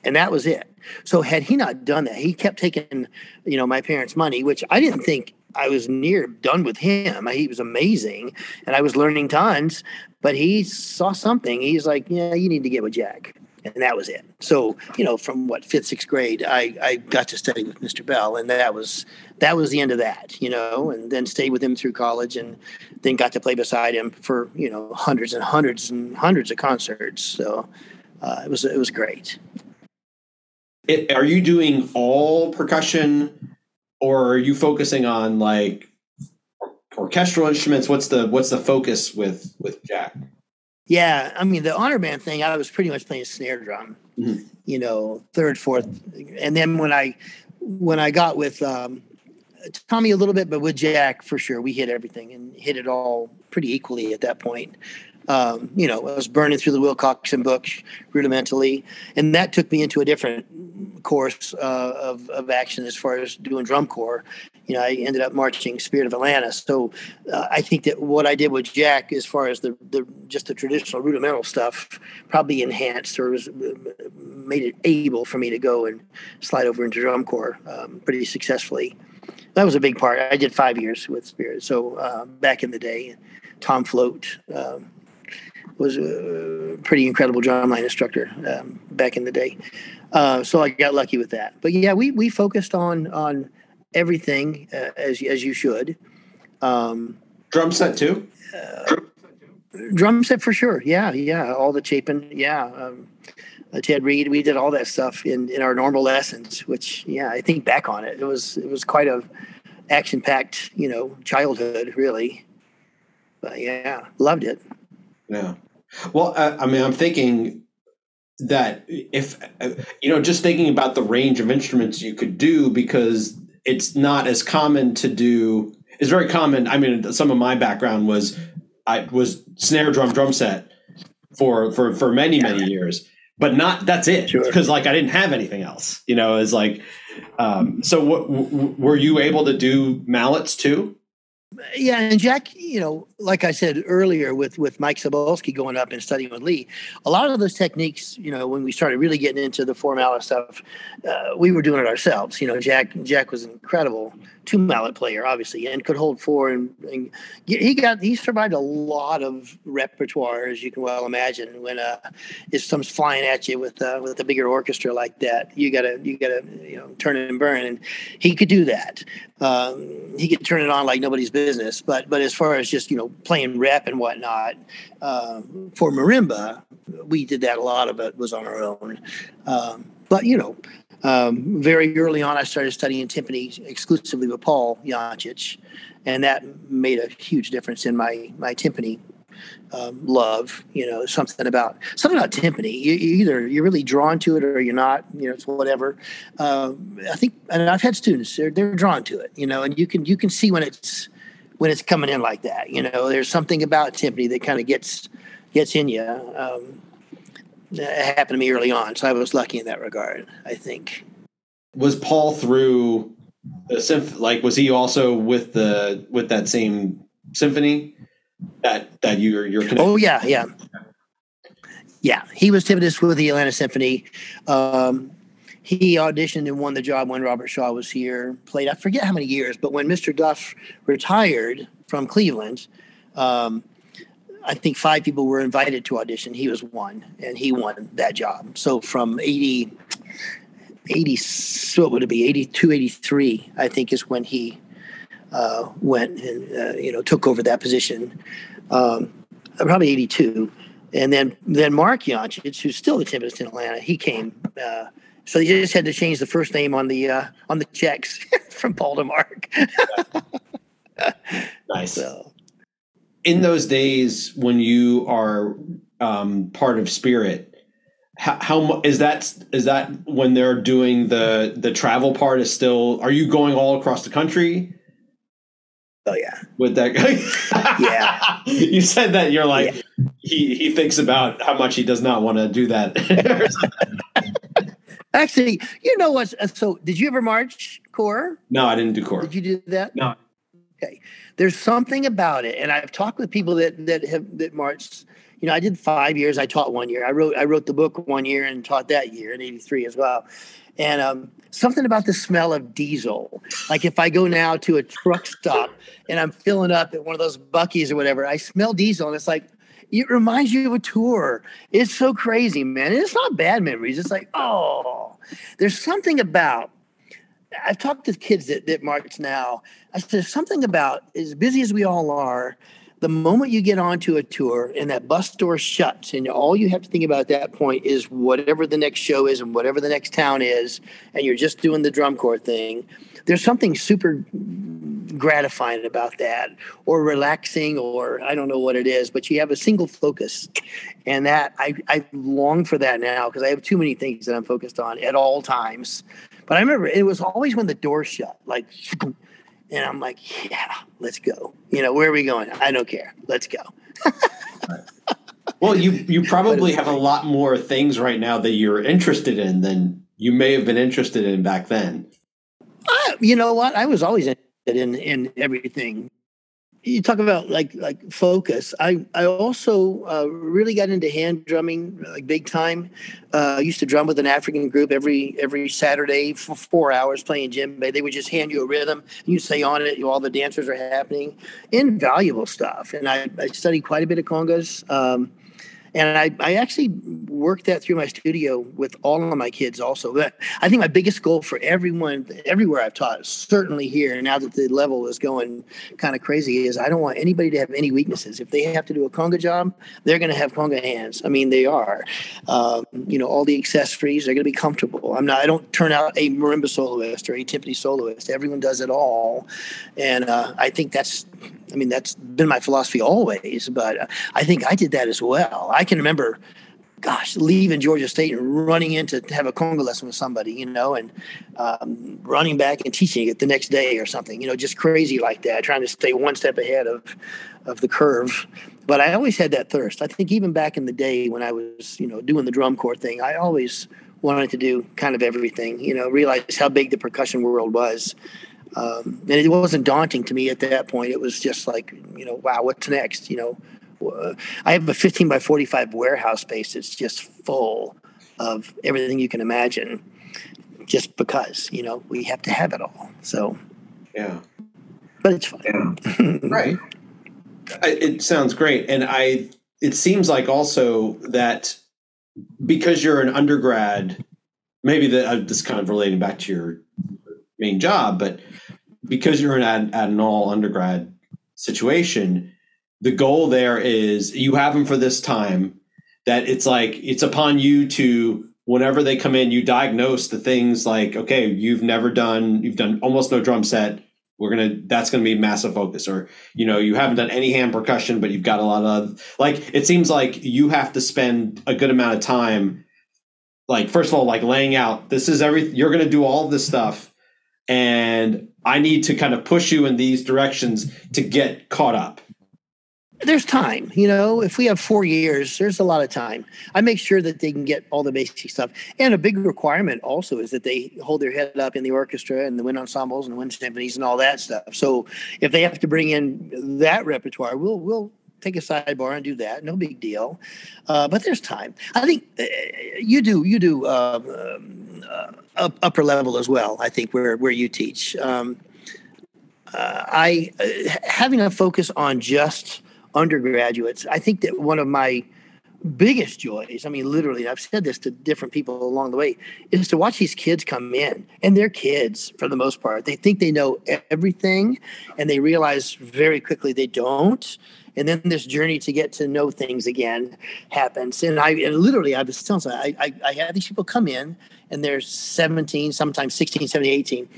And that was it. So had he not done that, he kept taking, you know, my parents' money, which I didn't think I was near done with him. He was amazing, and I was learning tons. But he saw something. He's like, "Yeah, you need to get with Jack," and that was it. So you know, from what fifth, sixth grade, I I got to study with Mr. Bell, and that was that was the end of that. You know, and then stayed with him through college, and then got to play beside him for you know hundreds and hundreds and hundreds of concerts. So uh, it was it was great. It, are you doing all percussion, or are you focusing on like orchestral instruments? What's the what's the focus with with Jack? Yeah, I mean the honor band thing. I was pretty much playing snare drum, Mhm. you know, third, fourth, and then when I when I got with um, Tommy a little bit, but with Jack for sure, we hit everything and hit it all pretty equally at that point. Um, you know, I was burning through the Wilcoxon book rudimentally, and that took me into a different course uh, of of action as far as doing drum corps. You know, I ended up marching Spirit of Atlanta. So uh, I think that what I did with Jack, as far as the the just the traditional rudimental stuff, probably enhanced or was, made it able for me to go and slide over into drum corps um, pretty successfully. That was a big part. I did five years with Spirit. So uh, back in the day, Tom Float um, was a pretty incredible drumline instructor um, back in the day. Uh, so I got lucky with that. But yeah, we we focused on on everything uh, as as you should. Um, Drum set too. drum set for sure. Yeah, yeah. All the Chapin. Yeah. Um, uh, Ted Reed. We did all that stuff in in our normal lessons. Which yeah, I think back on it, it was it was quite a action packed you know childhood really. But yeah, loved it. Yeah. Well, uh, I mean, I'm thinking that if uh, you know, just thinking about the range of instruments you could do because it's not as common to do. It's very common. I mean, some of my background was I was snare drum drum set for for for many many years, but not that's it Sure. because like I didn't have anything else. You know, it's like um, so. What, w- were you able to do mallets too? Yeah, and Jack, you know, like I said earlier, with with Mike Sobolski going up and studying with Leigh, a lot of those techniques, you know, when we started really getting into the four mallet stuff, uh, we were doing it ourselves. You know, Jack Jack was an incredible two mallet player, obviously, and could hold four, and, and he got he survived a lot of repertoire, as you can well imagine. When uh, if someone's flying at you with uh, with a bigger orchestra like that, you gotta you gotta you know turn and burn, and he could do that. Um, he could turn it on like nobody's business. But but as far as just you know playing rep and whatnot um, for marimba, we did that. A lot of it was on our own. Um, but you know, um, very early on, I started studying timpani exclusively with Paul Yancich, and that made a huge difference in my my timpani um, love. You know, something about something about timpani. You, you either you're really drawn to it or you're not. You know, it's whatever. Um, I think, and I've had students they're they're drawn to it. You know, and you can you can see when it's when it's coming in like that. You know, there's something about timpani that kind of gets gets in you. Um, it happened to me early on, so I was lucky in that regard. I think. was Paul through the symph like was he also with the with that same symphony that that you're you're connected Oh yeah, yeah, yeah. He was timpanist with the Atlanta Symphony. Um, he auditioned and won the job when Robert Shaw was here. Played I forget how many years, but when Mr. Duff retired from Cleveland, um, I think five people were invited to audition. He was one, and he won that job. So from 80, 80 what would it be 82 83 i think is when he uh, went and uh, you know took over that position um, probably 82 and then then mark Yancich, who's still the timpanist in atlanta he came uh, so they just had to change the first name on the uh, on the checks <laughs> from paul to mark. <laughs> Nice. So. In those days when you are um, part of spirit how, how is that is that when they're doing the the travel part is still are you going all across the country oh yeah with that guy. <laughs> Yeah. you said that you're like he he thinks about how much he does not want to do that <laughs> actually you know what uh, so did you ever march corps no i didn't do corps did you do that no Okay. There's something about it, and I've talked with people that that have that marched. You know, I did five years. I taught one year. I wrote I wrote the book one year and taught that year in '83 as well. And um, something about the smell of diesel. Like if I go now to a truck stop and I'm filling up at one of those Buc-ee's or whatever, I smell diesel, and it's like it reminds you of a tour. It's so crazy, man. And it's not bad memories. It's like, oh, there's something about I've talked to kids that, that march now. I said something about as busy as we all are, the moment you get onto a tour and that bus door shuts, and all you have to think about at that point is whatever the next show is and whatever the next town is, and you're just doing the drum corps thing. There's something super gratifying about that or relaxing or I don't know what it is, but you have a single focus. And that I, I long for that now because I have too many things that I'm focused on at all times. But I remember it was always when the door shut, like, <sniffs> and I'm like, yeah, let's go. You know, where are we going? I don't care. Let's go. well, you you probably have a lot more things right now that you're interested in than you may have been interested in back then. Uh, you know what? I was always interested in in everything. You talk about like like focus. I I also uh, really got into hand drumming like big time. Uh, I used to drum with an African group every every Saturday for four hours playing djembe. They would just hand you a rhythm, and you stay on it. All the dancers are happening. Invaluable stuff. And I, I studied quite a bit of congas. Um, and I, I actually worked that through my studio with all of my kids also. But i think my biggest goal for everyone everywhere i've taught certainly here now that the level is going kind of crazy is i don't want anybody to have any weaknesses. If they have to do a conga job they're going to have conga hands. I mean they are. Um, you know all the accessories are going to be comfortable. I'm not i don't turn out a marimba soloist or a timpani soloist. Everyone does it all. And uh, i think that's I mean, that's been my philosophy always, but uh, I think I did that as well. I can remember, gosh, leaving Georgia State and running in to have a conga lesson with somebody, you know, and um, running back and teaching it the next day or something, you know, just crazy like that, trying to stay one step ahead of, of the curve. But I always had that thirst. I think even back in the day when I was, you know, doing the drum corps thing, I always wanted to do kind of everything, you know, realize how big the percussion world was um, and it wasn't daunting to me at that point. It was just like, you know, wow, what's next? You know, uh, I have a 15 by 45 warehouse space. It's just full of everything you can imagine, just because you know we have to have it all. So, yeah, but it's fun. Yeah. <laughs> right. It sounds great, and I. It seems like also that because you're an undergrad, maybe that uh, this kind of relating back to your main job, but because you're in at, at an all undergrad situation, the goal there is you have them for this time that it's like it's upon you to whenever they come in you diagnose the things like okay you've never done you've done almost no drum set. We're gonna that's gonna be massive focus. Or you know you haven't done any hand percussion but you've got a lot of like it seems like you have to spend a good amount of time like first of all like laying out this is every you're gonna do all this stuff and I need to kind of push you in these directions to get caught up. There's time, you know. If we have four years, there's a lot of time. I make sure that they can get all the basic stuff. And a big requirement also is that they hold their head up in the orchestra and the wind ensembles and wind symphonies and all that stuff. So if they have to bring in that repertoire, we'll we'll take a sidebar and do that. No big deal. Uh, but there's time. I think uh, you do you do um, uh, upper level as well. I think where where you teach. Um, uh, I uh, having a focus on just undergraduates. I think that one of my biggest joys i mean literally i've said this to different people along the way is to watch these kids come in and they're kids for the most part they think they know everything and they realize very quickly they don't and then this journey to get to know things again happens. And I and literally, I was telling I, I, I have these people come in and they're 17, sometimes 16, 17, 18.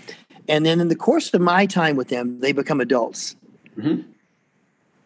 And then in the course of my time with them, they become adults. Mm-hmm.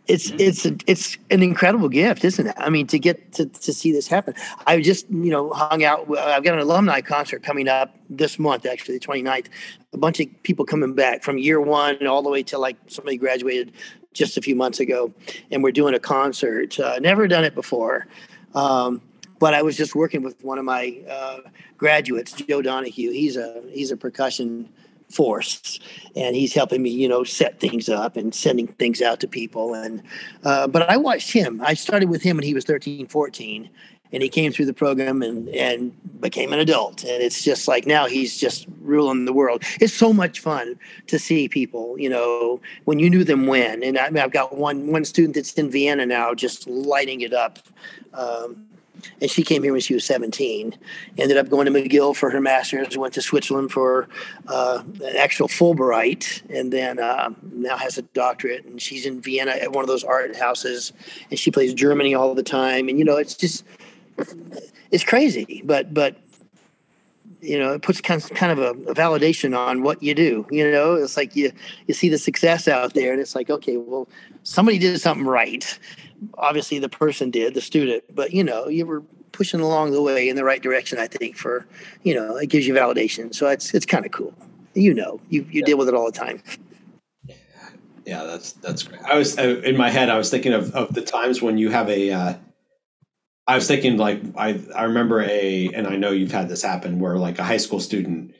It's mm-hmm. it's a, it's an incredible gift, isn't it? I mean, to get to, to see this happen. I just you know hung out. I've got an alumni concert coming up this month, actually the 29th. A bunch of people coming back from year one all the way to like somebody graduated just a few months ago, and we're doing a concert. Uh, never done it before, um, but I was just working with one of my uh, graduates, Joe Donahue. He's a he's a percussion force, and he's helping me, you know, set things up and sending things out to people. And uh, but I watched him. I started with him when he was 13, 14, and he came through the program and and became an adult. And it's just like now he's just ruling the world. It's so much fun to see people you know when you knew them when. And I mean, i've got one one student that's in vienna now just lighting it up. Um, and she came here when she was 17 ended up going to mcgill for her master's went to switzerland for uh, an actual fulbright and then uh, now has a doctorate. And she's in vienna at one of those art houses. And she plays germany all the time. And you know it's just it's crazy, but but you know, it puts kind of, kind of a, a, validation on what you do. You know, it's like you you see the success out there, and it's like, okay, well, somebody did something right. Obviously, the person did, the student, but you know, you were pushing along the way in the right direction. I think for you know, it gives you validation. So it's it's kind of cool. You know, you you yeah. deal with it all the time. Yeah, that's that's great. I was in my head. I was thinking of, of the times when you have a uh, I was thinking like I I remember a and I know you've had this happen where like a high school student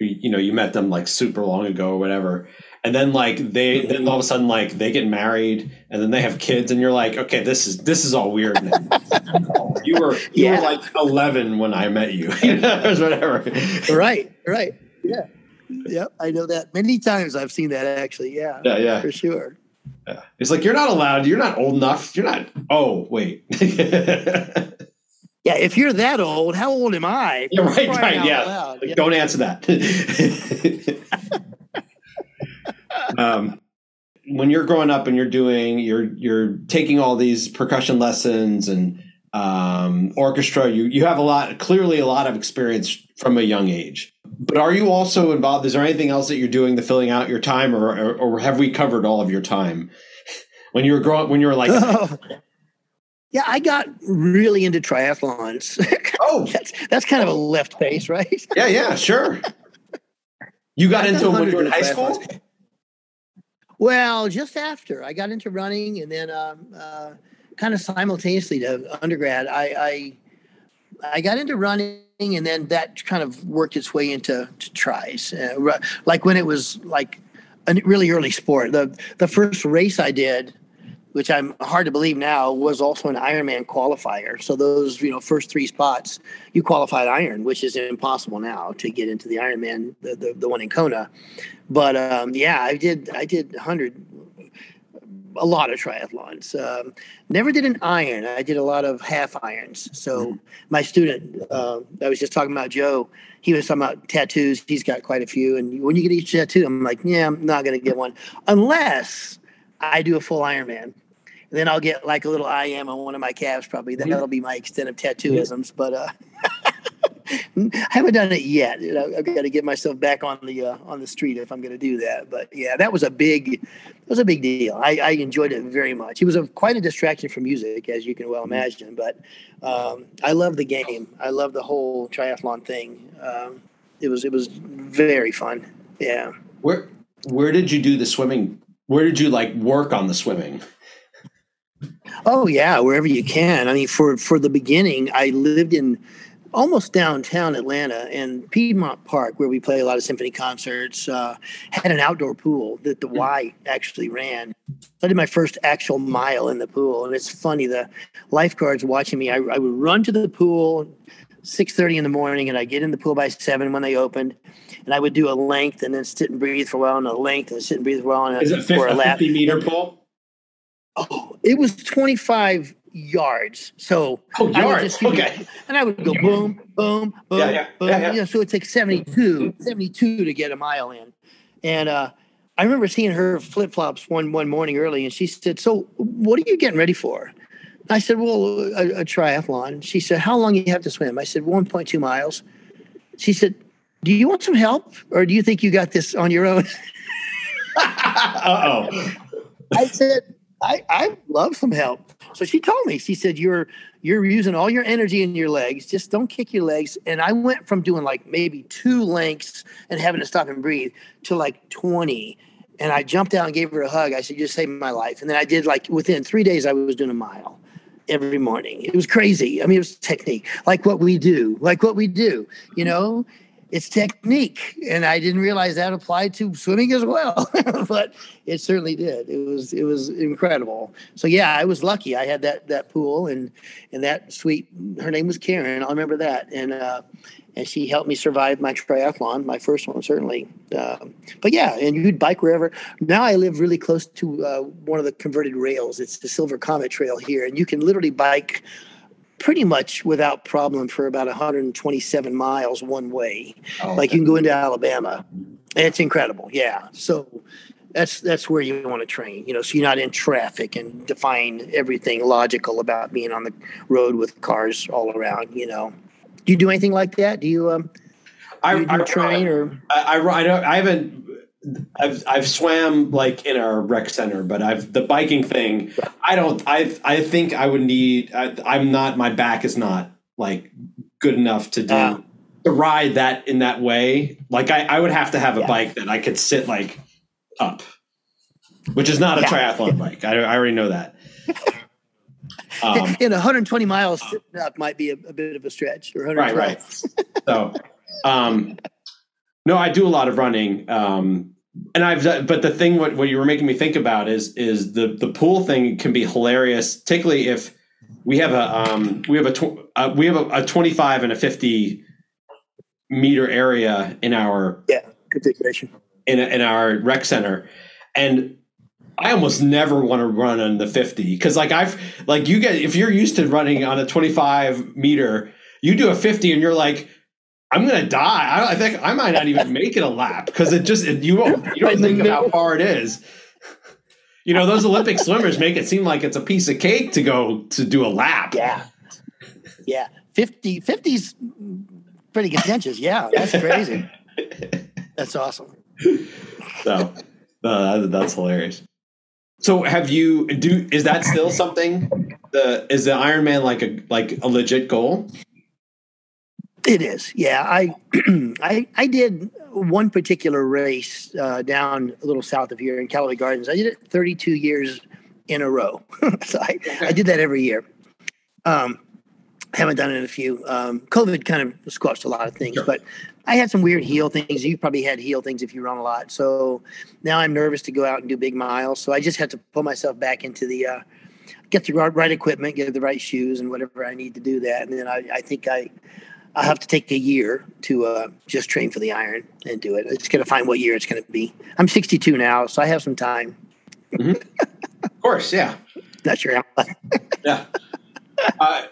you know you met them like super long ago or whatever and then like they then all of a sudden like they get married and then they have kids and you're like okay this is this is all weird <laughs> you were you yeah. were like 11 when I met you <laughs> or whatever. Right right. Yeah. Yep I know that. Many times I've seen that actually yeah. Yeah yeah. For sure yeah. It's like you're not allowed. You're not old enough. You're not. Oh wait. <laughs> yeah, if you're that old, how old am I? Yeah, right, right. Yeah. yeah. Don't answer that. <laughs> um, when you're growing up and you're doing, you're you're taking all these percussion lessons and um, orchestra. You you have a lot, clearly a lot of experience from a young age. But are you also involved? Is there anything else that you're doing to filling out your time, or or, or have we covered all of your time <laughs> when you were growing? When you were like, <laughs> yeah, I got really into triathlons. <laughs> Oh, that's that's kind of a left pace, right? yeah, yeah, sure. You got into them when you were in high school. Well, just after I got into running, and then um, uh, kind of simultaneously to undergrad, I, I I got into running, and then that kind of worked its way into tries. Uh, like when it was like a really early sport. The the first race I did, which I'm hard to believe now, was also an Ironman qualifier. So those you know first three spots, you qualified iron, which is impossible now to get into the Ironman, the the, the one in Kona. But um, yeah, I did I did hundred a lot of triathlons. Um, never did an iron. I did a lot of half irons. So mm-hmm. my student, uh, I was just talking about Joe. He was talking about tattoos. He's got quite a few. And when you get each tattoo, I'm like, yeah, I'm not going to get one unless I do a full Ironman. And then I'll get like a little I am on one of my calves. Probably that'll be my extent of tattooisms. But uh, <laughs> <laughs> I haven't done it yet. You know, I've got to get myself back on the uh, on the street if I'm going to do that. But yeah, that was a big, it was a big deal. I, I enjoyed it very much. It was a, quite a distraction from music, as you can well mm-hmm. imagine. But um, I love the game. I love the whole triathlon thing. Um, it was it was very fun. Yeah. Where where did you do the swimming? Where did you like work on the swimming? Oh yeah, wherever you can. I mean, for for the beginning, I lived in almost downtown Atlanta, and Piedmont Park, where we play a lot of symphony concerts, uh, had an outdoor pool that the Y actually ran. I did my first actual mile in the pool, and it's funny. The lifeguards watching me. I, I would run to the pool, six thirty in the morning, and I get in the pool by seven when they opened, and I would do a length and then sit and breathe for a while, and a length and sit and breathe for a while. And Is it 50, a 50 meter pool? Oh, it was twenty five yards. So oh, yards. okay. And I would go boom, boom, boom, yeah, yeah, boom. Yeah, yeah. You know, so it takes 72, 72 to get a mile in. And uh, I remember seeing her flip flops one one morning early, and she said, "So, what are you getting ready for?" I said, "Well, a, a triathlon." She said, "How long do you have to swim?" I said, "1.2 miles." She said, "Do you want some help, or do you think you got this on your own?" <laughs> uh oh. I said, I, I love some help. So she told me, she said, You're you're using all your energy in your legs. Just don't kick your legs. And I went from doing like maybe two lengths and having to stop and breathe to like 20. And I jumped out and gave her a hug. I said, You saved my life. And then I did like within three days, I was doing a mile every morning. It was crazy. I mean, it was technique, like what we do, like what we do, you know? It's technique and i didn't realize that applied to swimming as well <laughs> but it certainly did it was it was incredible so yeah i was lucky i had that that pool and and that sweet her name was karen i remember that and uh and she helped me survive my triathlon, my first one certainly. Uh, but yeah, and you'd bike wherever. Now I live really close to uh, one of the converted rails. It's the Silver Comet Trail here, and you can literally bike pretty much without problem for about 127 miles one way. Oh, like you can go into Alabama. It's incredible. Yeah. So that's that's where you want to train, you know, so you're not in traffic and define everything logical about being on the road with cars all around, you know. Do you do anything like that? Do you um I, you do I train run. or I, I, I don't. I haven't. I've I've swam like in our rec center, but I've the biking thing. I don't. I I think I would need. I, I'm not. My back is not like good enough to do Ah. to ride that in that way. Like I, I would have to have a Yeah. bike that I could sit like up, which is not a Yeah. triathlon <laughs> bike. I, I already know that. Um, <laughs> in 120 miles sitting up might be a, a bit of a stretch or right, right. So, um, no, I do a lot of running. Um, and I've done, but the thing what, what you were making me think about is is the the pool thing can be hilarious, particularly if we have a um, we have a tw- uh, we have a, a 25 and a 50 meter area in our Yeah, configuration. in, in our rec center and i almost never want to run on the 50 because like i've like you get if you're used to running on a 25 meter you do a 50 and you're like i'm gonna die i, I think i might not even make it a lap because it just it, you won't you don't think of how far it is you know those olympic swimmers make it seem like it's a piece of cake to go to do a lap Yeah. Yeah. 50 50's pretty contentious. Yeah, that's crazy. That's awesome. So uh, that- that's hilarious. So have you do is that still something? The is the Ironman like a like a legit goal? It is. Yeah, I <clears throat> I I did one particular race uh, down a little south of here in Callaway Gardens. I did it 32 years in a row. <laughs> so I, I did that every year. Um, haven't done it in a few. Um, COVID kind of squashed a lot of things, Sure. but I had some weird heel things. You probably had heel things if you run a lot. So now I'm nervous to go out and do big miles. So I just have to pull myself back into the uh, get the right, right equipment, get the right shoes, and whatever I need to do that. And then I, I think I I'll have to take a year to uh, just train for the iron and do it. It's going to find what year it's going to be. I'm 62 now, so I have some time. Of course, yeah, Not sure how. yeah. Uh,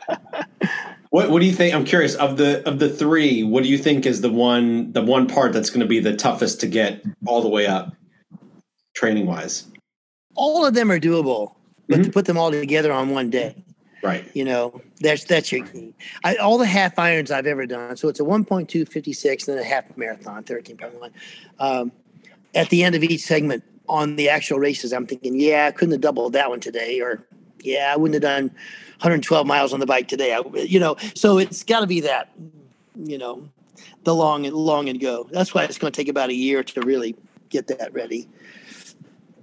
what what do you think? I'm curious of the of the three. What do you think is the one the one part that's going to be the toughest to get all the way up, training wise? All of them are doable, but Mhm. to put them all together on one day, Right. you know, that's that's your key. I, all the half irons I've ever done. So it's a 1.2, 56, and then a half marathon, 13.1. Um, at the end of each segment on the actual races, I'm thinking, yeah, I couldn't have doubled that one today, or yeah, I wouldn't have done 112 miles on the bike today. I, you know, so it's got to be that, you know, the long and long and go. That's why it's going to take about a year to really get that ready.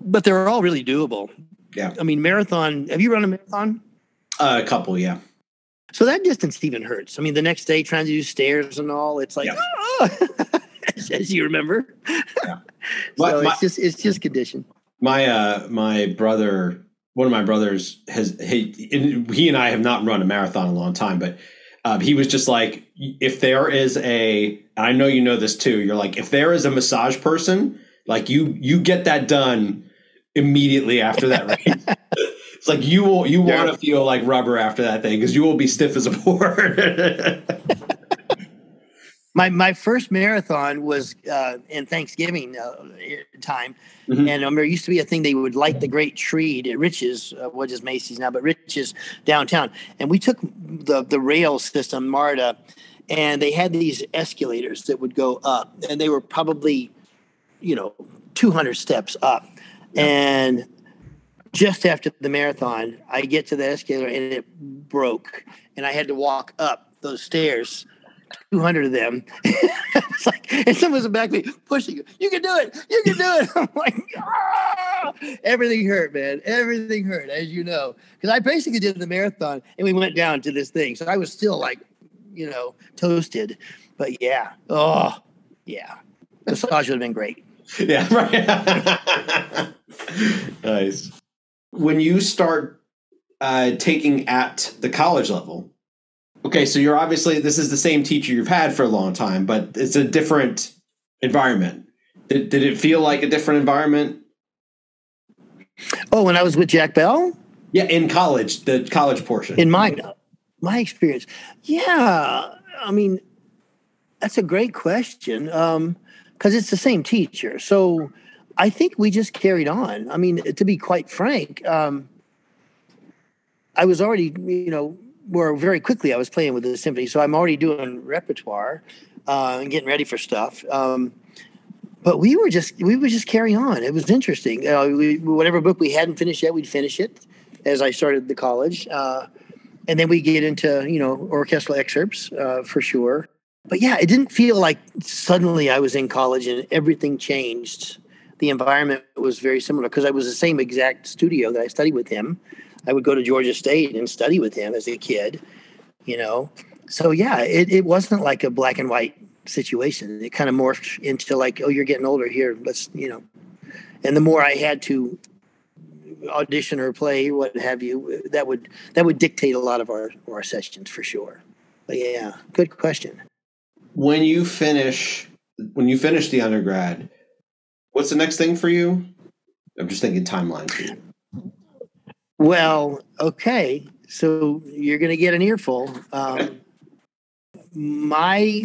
But they're all really doable. Yeah. I mean, marathon. Have you run a marathon? Uh, a couple, yeah. So that distance even hurts. I mean, the next day trying to do stairs and all, it's like, Yeah. "Ah," <laughs> as, you remember. <laughs> My- so my- it's just it's just condition. my uh my brother one of my brothers has he he and I have not run a marathon in a long time but um, he was just like if there is a and I know you know this too you're like if there is a massage person like you you get that done immediately after that race <laughs> like you will you Yeah. want to feel like rubber after that thing because you will be stiff as a board. <laughs> My my first marathon was uh, in Thanksgiving uh, time, Mhm. and um, there used to be a thing they would light the great tree at Rich's, uh, what is Macy's now, but Rich's downtown, and we took the the rail system MARTA, and they had these escalators that would go up, and they were probably, you know, two hundred steps up, and just after the marathon, I get to the escalator and it broke, and I had to walk up those stairs 200 of them. <laughs> it's like, and someone's back me pushing you. Can do it. You can do it. <laughs> I'm like, ah! everything hurt, man. Everything hurt, as you know, because I basically did the marathon and we went down to this thing. So I was still like, you know, toasted. But yeah, oh, yeah. The massage would have been great. <laughs> yeah, right. nice. When you start uh, taking at the college level, okay, so you're obviously this is the same teacher you've had for a long time, but it's a different environment. Did, did it feel like a different environment? Oh, when I was with Jack Bell? Yeah, in college, the college portion. in my my experience yeah i mean that's a great question um because it's the same teacher so i think we just carried on i mean to be quite frank um i was already you know where very quickly i was playing with the symphony so i'm already doing repertoire uh, and getting ready for stuff. Um, but we were just we would just carry on. It was interesting. Uh, we, whatever book we hadn't finished yet, we'd finish it as I started the college, uh, and then we get into you know orchestral excerpts uh, for sure. But yeah, it didn't feel like suddenly I was in college and everything changed. The environment was very similar because I was the same exact studio that I studied with him. I would go to Georgia State and study with him as a kid, you know. So yeah, it, it wasn't like a black and white situation. It kind of morphed into like, oh, you're getting older here. Let's, you know. And the more I had to audition or play, what have you, that would that would dictate a lot of our our sessions for sure. But yeah, good question. When you finish, when you finish the undergrad, what's the next thing for you? I'm just thinking timeline. Well, okay. So you're going to get an earful. Um, my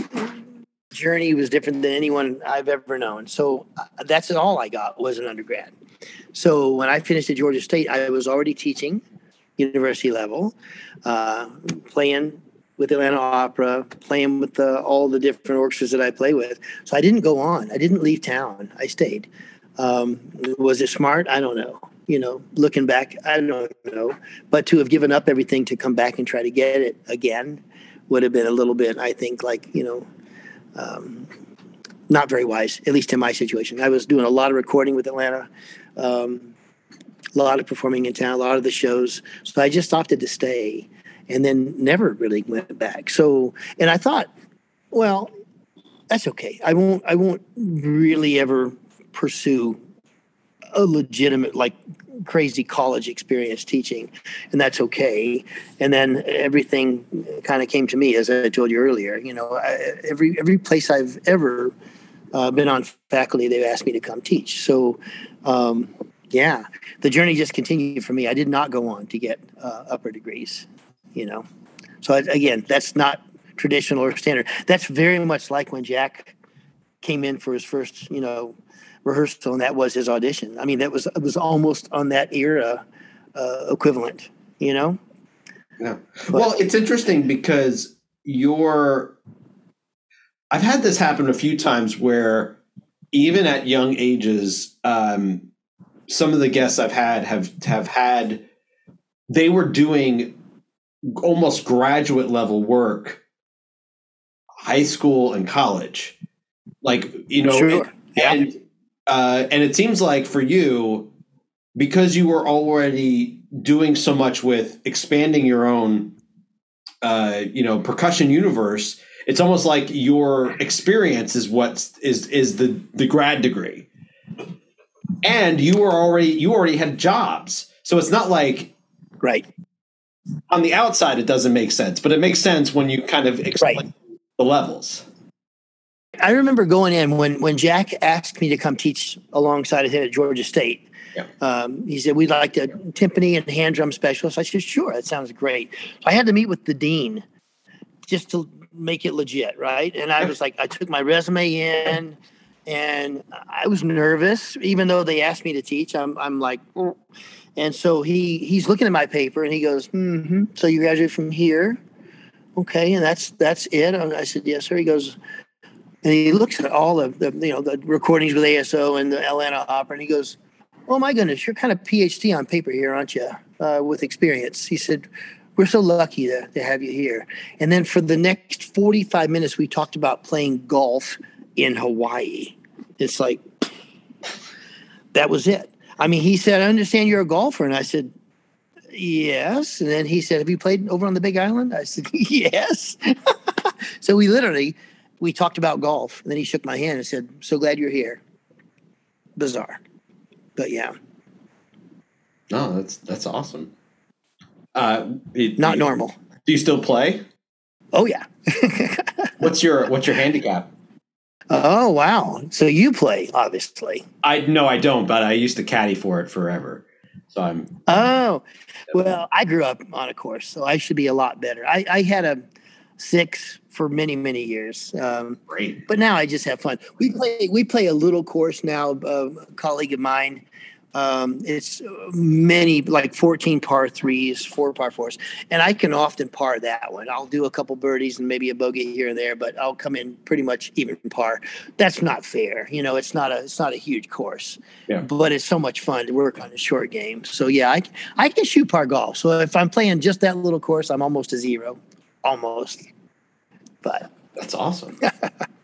journey was different than anyone I've ever known. So uh, that's all I got was an undergrad. So when I finished at Georgia State, I was already teaching university level, uh, playing with Atlanta Opera, playing with the, all the different orchestras that I play with. So I didn't go on. I didn't leave town. I stayed. Um, was it smart? I don't know you know, looking back, I don't know. But to have given up everything to come back and try to get it again would have been a little bit, I think, like, you know, um, not very wise, at least in my situation. I was doing a lot of recording with Atlanta, um, a lot of performing in town, a lot of the shows. So I just opted to stay and then never really went back. So, and I thought, well, that's okay. I won't, I won't really ever pursue a legitimate like crazy college experience teaching and that's okay and then everything kind of came to me as i told you earlier you know I, every every place i've ever uh, been on faculty they've asked me to come teach so um, yeah the journey just continued for me i did not go on to get uh, upper degrees you know so again that's not traditional or standard that's very much like when jack came in for his first you know rehearsal, and that was his audition. I mean, that was it was almost on that era uh, equivalent, you know. Yeah. But, well, it's interesting because you're. I've had this happen a few times where, even at young ages, um, some of the guests I've had have have had. They were doing almost graduate level work, high school and college, like you know, sure. and, yeah. and uh, and it seems like for you, because you were already doing so much with expanding your own, uh, you know, percussion universe, it's almost like your experience is what is is the the grad degree, and you were already you already had jobs, so it's not like right on the outside it doesn't make sense, but it makes sense when you kind of explain right. the levels. I remember going in when when Jack asked me to come teach alongside of him at Georgia State. Yeah. Um, he said we'd like a timpani and hand drum specialist. I said sure, that sounds great. So I had to meet with the dean just to make it legit, right? And I was like, I took my resume in, and I was nervous, even though they asked me to teach. I'm I'm like, mm. And so he he's looking at my paper and he goes, mm-hmm. So you graduate from here, okay? And that's that's it. I said yes, sir. He goes and he looks at all of the you know the recordings with ASO and the Atlanta Opera, and he goes, "Oh my goodness, you're kind of PhD on paper here, aren't you? Uh, with experience." He said, "We're so lucky to to have you here." And then for the next 45 minutes, we talked about playing golf in Hawaii. It's like that was it. I mean, he said, "I understand you're a golfer," and I said, yes. And then he said, Have you played over on the Big Island? I said, <laughs> Yes. <laughs> so we literally we talked about golf. And then he shook my hand and said, So glad you're here. Bizarre. But yeah. No, that's that's awesome. Uh, it, Not you, normal. Do you still play? Oh yeah. <laughs> what's your what's your handicap? Oh wow! So you play, obviously. I no, I don't, but I used to caddy for it forever. So I'm. Oh, well, I grew up on a course, so I should be a lot better. I, I had a six for many many years. Um, Great. But now I just have fun. We play we play a little course now. a colleague of mine Um, it's many like 14 par threes, four par fours, and I can often par that one. I'll do a couple birdies and maybe a bogey here and there, but I'll come in pretty much even par. That's not fair, you know. It's not a it's not a huge course, Yeah. but it's so much fun to work on a short game. So yeah, I I can shoot par golf. So if I'm playing just that little course, I'm almost a zero, almost. But That's awesome.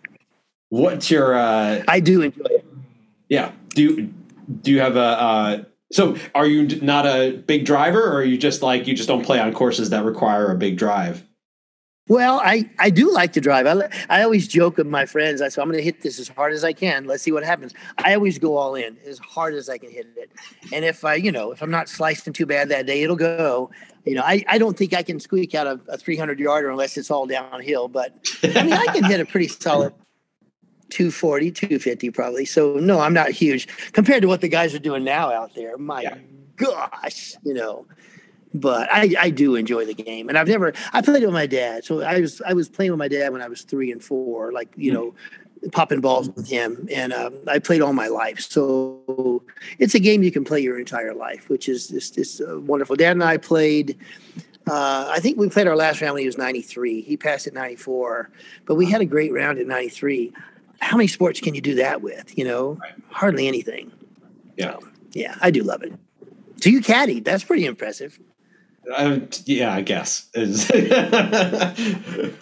<laughs> What's your uh I do enjoy it. yeah, do do you have a uh so are you not a big driver or are you just like you just don't play on courses that require a big drive? Well, I, I do like to drive. I, I always joke with my friends. I say, I'm going to hit this as hard as I can. Let's see what happens. I always go all in as hard as I can hit it. And if I, you know, if I'm not slicing too bad that day, it'll go. You know, I, I don't think I can squeak out a, a 300 yarder unless it's all downhill. But I mean, I can hit a pretty solid 240, 250 probably. So, no, I'm not huge. Compared to what the guys are doing now out there. My Yeah. gosh, you know. But I, I do enjoy the game. And i've never i played it with my dad. So i was i was playing with my dad when i was three and four like you know popping balls with him. And um, i played all my life. So it's a game you can play your entire life which is just, just uh, wonderful. Dad and i played uh, i think we played our last round when he was 93 he passed at 94 but we had a great round at 93 how many sports can you do that with you know Right. hardly anything Yeah. yeah i do love it so you caddied that's pretty impressive Uh, yeah, I guess. <laughs>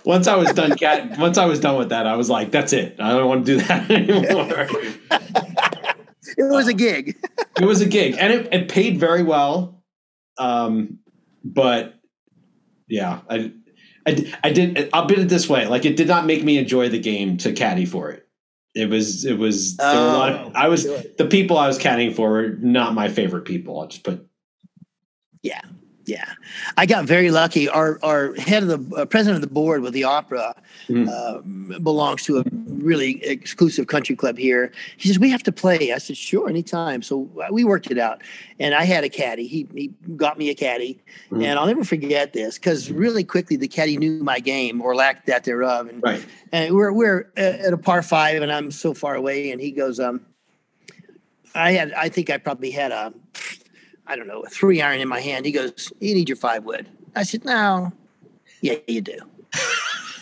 Once I was done cat once I was done with that, I was like, that's it. I don't want to do that <laughs> anymore. <laughs> It was a gig. it was a gig and it, it paid very well. Um, but yeah, I, I, I did, I'll put it this way. Like it did not make me enjoy the game to caddy for it. It was, it was, there were a lot of, Oh, I was, the people I was caddying for were not my favorite people. I'll just put, Yeah, I got very lucky. Our our head of the uh, president of the board with the opera Mhm. uh, belongs to a really exclusive country club here. He says we have to play. I said sure, anytime. So uh, we worked it out, and I had a caddy. He he got me a caddy, Mhm. and I'll never forget this because really quickly the caddy knew my game or lacked that thereof, and right. and we're we're at a par five, and I'm so far away, and he goes, um, I had, I think I probably had a, I don't know, a three iron in my hand. He goes, you need your five wood. I said, no, yeah, you do. <laughs>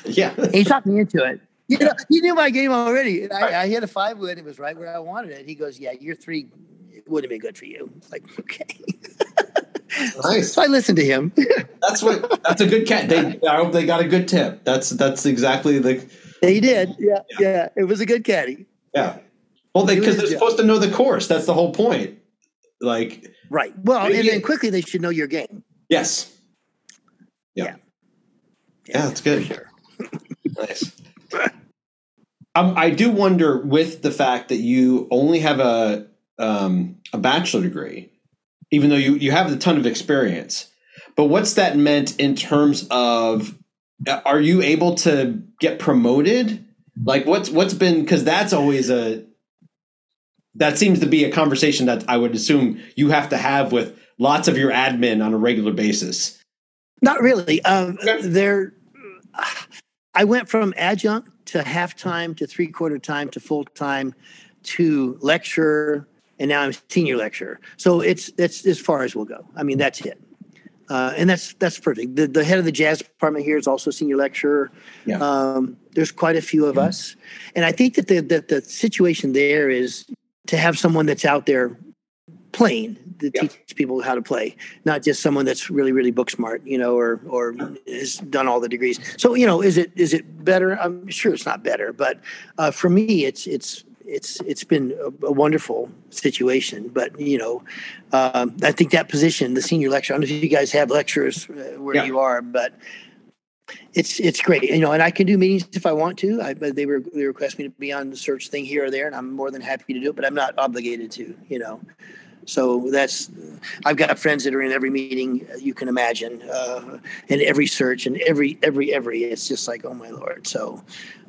Yeah. And he talked me into it. You know, he knew my game already. And Right. I, I hit a five wood. It was right where I wanted it. He goes, yeah, your three would have been good for you. It's like, okay. <laughs> Nice. So I listened to him. <laughs> That's what, that's a good cat. They, I hope they got a good tip. That's, that's exactly the, They did. Yeah, yeah. It was a good caddy. yeah. Well, they, cause was- they're supposed to know the course. That's the whole point. Like, Right. Well, and then quickly they should know your game. yes. Yeah. Yeah, that's good. Sure. <laughs> Nice. Um, I do wonder with the fact that you only have a um, a bachelor degree, even though you, you have a ton of experience. But what's that meant in terms of uh, are you able to get promoted? Like what's what's been because that's always a that seems to be a conversation that I would assume you have to have with lots of your admin on a regular basis. Not really. Um, Okay. There, I went from adjunct to half time to three quarter time to full time to lecturer, and now I'm senior lecturer. So it's that's as far as we'll go. I mean, that's it. Uh, and that's that's perfect. The, the head of the jazz department here is also senior lecturer. Yeah. Um, there's quite a few of us, and I think that the that the situation there is to have someone that's out there playing to Yeah. teach people how to play, not just someone that's really really book smart, you know, or or has done all the degrees. So you know, is it is it better? I'm sure it's not better, but uh, for me, it's it's it's it's been a, a wonderful situation. But you know, um, I think that position, the senior lecturer. I don't know if you guys have lecturers uh, where Yeah. you are, but it's it's great, you know, and I can do meetings if I want to. I, but they were they request me to be on the search thing here or there, and I'm more than happy to do it. But I'm not obligated to, you know. So that's I've got friends that are in every meeting you can imagine, uh, and every search and every every every. It's just like oh my lord. So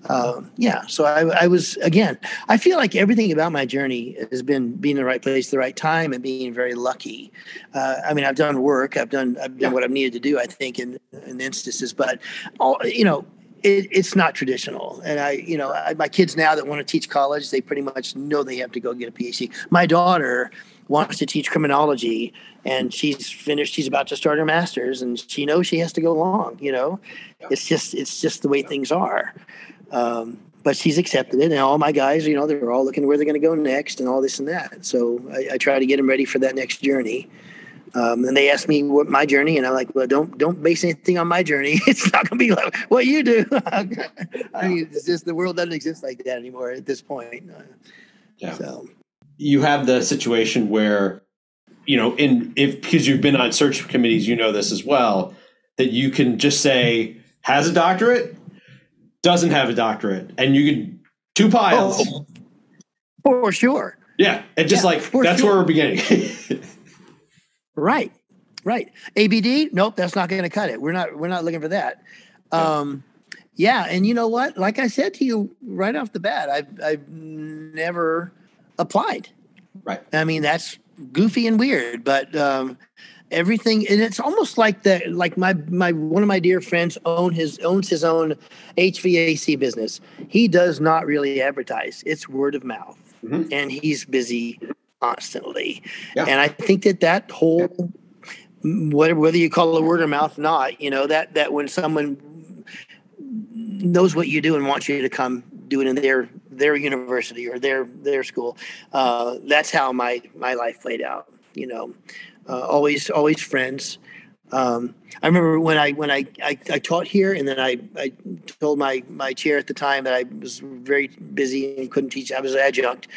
um, yeah. So I, I was again. I feel like everything about my journey has been being in the right place, at the right time, and being very lucky. Uh, I mean, I've done work. I've done I've done what I've needed to do. I think in in instances, but all you know. It, it's not traditional, and I, you know, I, my kids now that want to teach college, they pretty much know they have to go get a PhD. My daughter wants to teach criminology and she's finished she's about to start her masters and she knows she has to go long you know yeah. it's just it's just the way things are um, but she's accepted it and all my guys you know they're all looking where they're going to go next and all this and that so I, I try to get them ready for that next journey um, and they asked me what my journey, and I'm like, well, don't don't base anything on my journey. <laughs> It's not going to be like what you do. <laughs> I mean, it's just the world doesn't exist like that anymore at this point. Yeah. So you have the situation where, you know, in if because you've been on search committees, you know this as well, that you can just say has a doctorate, doesn't have a doctorate, and you can two piles. Oh, for sure. Yeah, and just yeah, like that's sure. where we're beginning. <laughs> right, right. ABD, nope, that's not going to cut it. We're not we're not looking for that. Um, yeah, and you know what? Like I said to you right off the bat, I've I've never applied. Right. I mean, that's goofy and weird, but um, everything and it's almost like the like my my one of my dear friends own his owns his own HVAC business. He does not really advertise. It's word of mouth. Mm-hmm. And he's busy constantly. Yeah. And I think that that whole whatever whether you call it word of mouth or not, you know, that that when someone knows what you do and wants you to come do it in their their university or their their school. Uh, that's how my my life played out. You know, uh, always always friends. Um, I remember when I when I, I, I taught here, and then I, I told my my chair at the time that I was very busy and couldn't teach. I was an adjunct,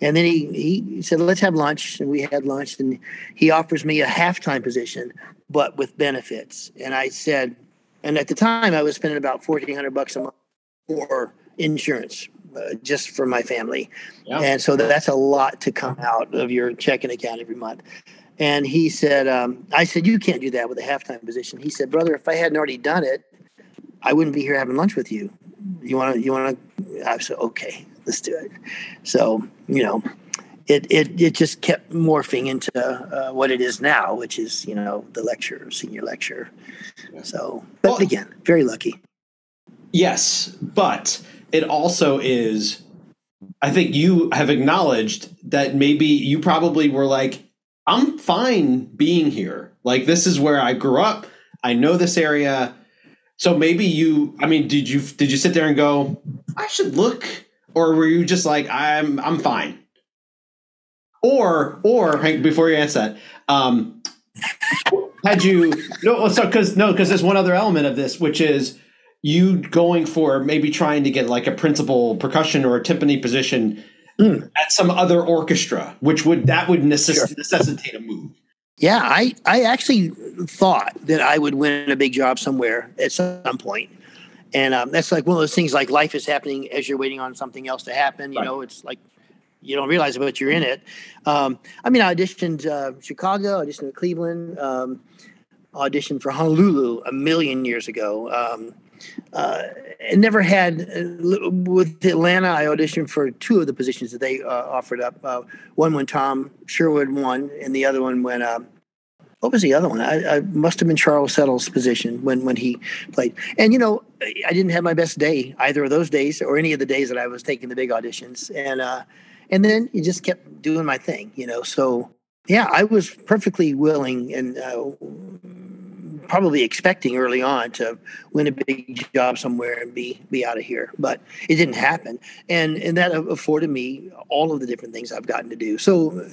and then he he said, "Let's have lunch," and we had lunch. And he offers me a halftime position, but with benefits. And I said, and at the time I was spending about fourteen hundred bucks a month for insurance just for my family. Yeah. And so that's a lot to come out of your checking account every month. And he said, um, I said, you can't do that with a halftime position. He said, brother, if I hadn't already done it, I wouldn't be here having lunch with you. You want to, you want to, I said, okay, let's do it. So, you know, it, it, it just kept morphing into uh, what it is now, which is, you know, the lecture, senior lecture. So, but well, again, very lucky. Yes, but it also is I think you have acknowledged that maybe you probably were like, I'm fine being here. Like this is where I grew up. I know this area. So maybe you I mean, did you did you sit there and go, I should look? Or were you just like, I'm I'm fine? Or or Hank, before you answer that, um had you no so because no, because there's one other element of this, which is you going for maybe trying to get like a principal percussion or a timpani position mm. at some other orchestra, which would that would necess- sure. necessitate a move. Yeah, I I actually thought that I would win a big job somewhere at some point. And um, that's like one of those things like life is happening as you're waiting on something else to happen. You right. know, it's like you don't realize it, but you're in it. Um, I mean, I auditioned uh, Chicago, auditioned Cleveland, um, auditioned for Honolulu a million years ago. Um, uh, never had uh, with Atlanta. I auditioned for two of the positions that they uh, offered up. Uh, one when Tom Sherwood won, and the other one when uh, what was the other one? I, I, must have been Charles Settle's position when when he played. And you know, I didn't have my best day either of those days or any of the days that I was taking the big auditions. And uh, and then you just kept doing my thing, you know. So yeah, I was perfectly willing and probably expecting early on to win a big job somewhere and be be out of here, but it didn't happen, and and that afforded me all of the different things I've gotten to do. So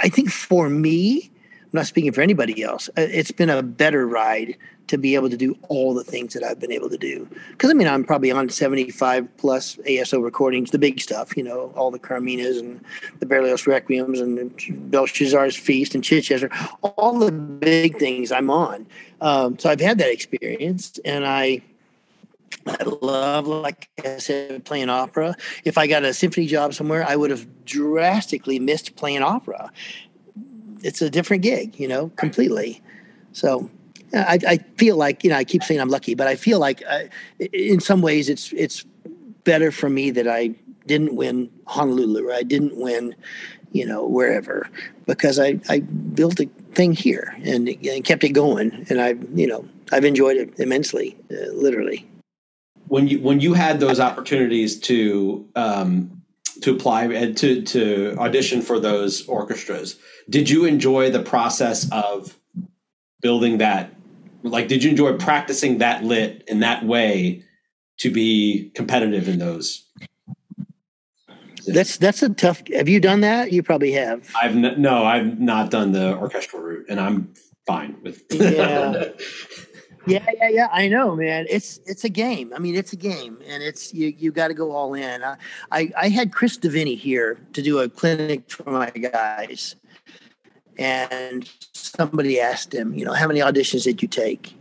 I think for me, I'm not speaking for anybody else. Uh, it's been a better ride to be able to do all the things that I've been able to do. Because I mean, I'm probably on 75 plus ASO recordings, the big stuff, you know, all the Carminas and the Berlioz Requiems and Belshazzar's Feast and Chichester, all the big things I'm on. Um, so I've had that experience, and I. I love, like I said, playing opera. If I got a symphony job somewhere, I would have drastically missed playing opera. It's a different gig, you know, completely. So I, I, feel like you know I keep saying I'm lucky, but I feel like uh, in some ways it's it's better for me that I didn't win Honolulu or I didn't win, you know, wherever because I I built a thing here and, and kept it going, and I you know I've enjoyed it immensely, uh, literally. When you when you had those opportunities to um, to apply and to to audition for those orchestras. Did you enjoy the process of building that? Like, did you enjoy practicing that lit in that way to be competitive in those? That's that's a tough. Have you done that? You probably have. I've n- no, I've not done the orchestral route, and I'm fine with. Yeah. <laughs> Yeah, yeah, yeah. I know, man. It's it's a game. I mean, it's a game, and it's you. You got to go all in. I, I I had Chris Deviney here to do a clinic for my guys, and somebody asked him, you know, how many auditions did you take?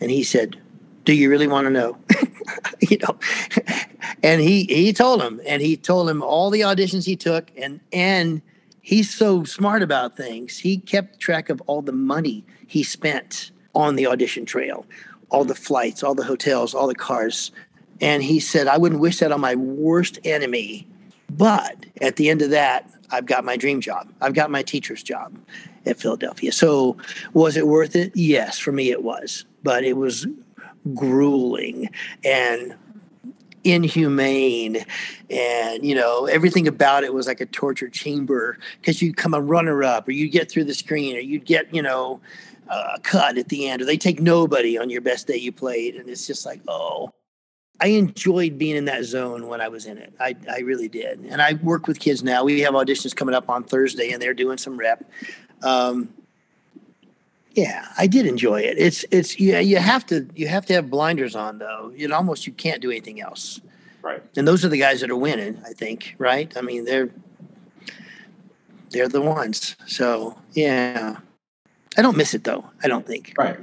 And he said, "Do you really want to know?" <laughs> you know, <laughs> and he he told him, and he told him all the auditions he took, and and he's so smart about things. He kept track of all the money he spent on the audition trail, all the hmm. flights, all the hotels, all the cars. And he said, I wouldn't wish that on my worst enemy. But at the end of that, I've got my dream job. I've got my teacher's job at Philadelphia. So was it worth it? Yes, for me it was. But it was grueling and inhumane and you know everything about it was like a torture chamber because you'd come a runner up or you'd get through the screen or you'd get you know uh, cut at the end, or they take nobody on your best day you played, and it's just like, oh. I enjoyed being in that zone when I was in it. I, I really did. And I work with kids now. We have auditions coming up on Thursday, and they're doing some rep. Um, yeah, I did enjoy it. It's it's yeah, you have to you have to have blinders on though. It almost you can't do anything else. Right. And those are the guys that are winning, I think, right? I mean, they're they're the ones. So, yeah. I don't miss it though. I don't think. Right.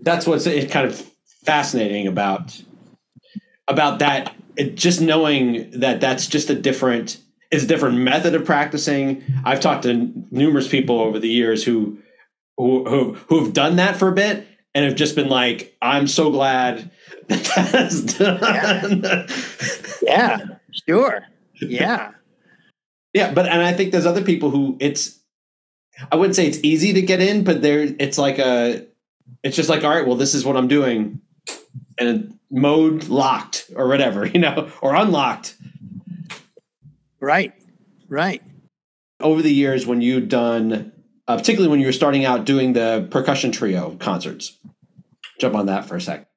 That's what's kind of fascinating about about that. It, just knowing that that's just a different is a different method of practicing. I've talked to numerous people over the years who who who who've done that for a bit and have just been like, I'm so glad <laughs> that that's done. Yeah, yeah sure. <laughs> Yeah. yeah, but and I think there's other people who it's I wouldn't say it's easy to get in, but there it's like a it's just like all right, well this is what I'm doing and mode locked or whatever, <laughs> you know, or unlocked. Right. Right. Over the years when you'd done uh, particularly when you were starting out doing the percussion trio concerts. Jump on that for a sec.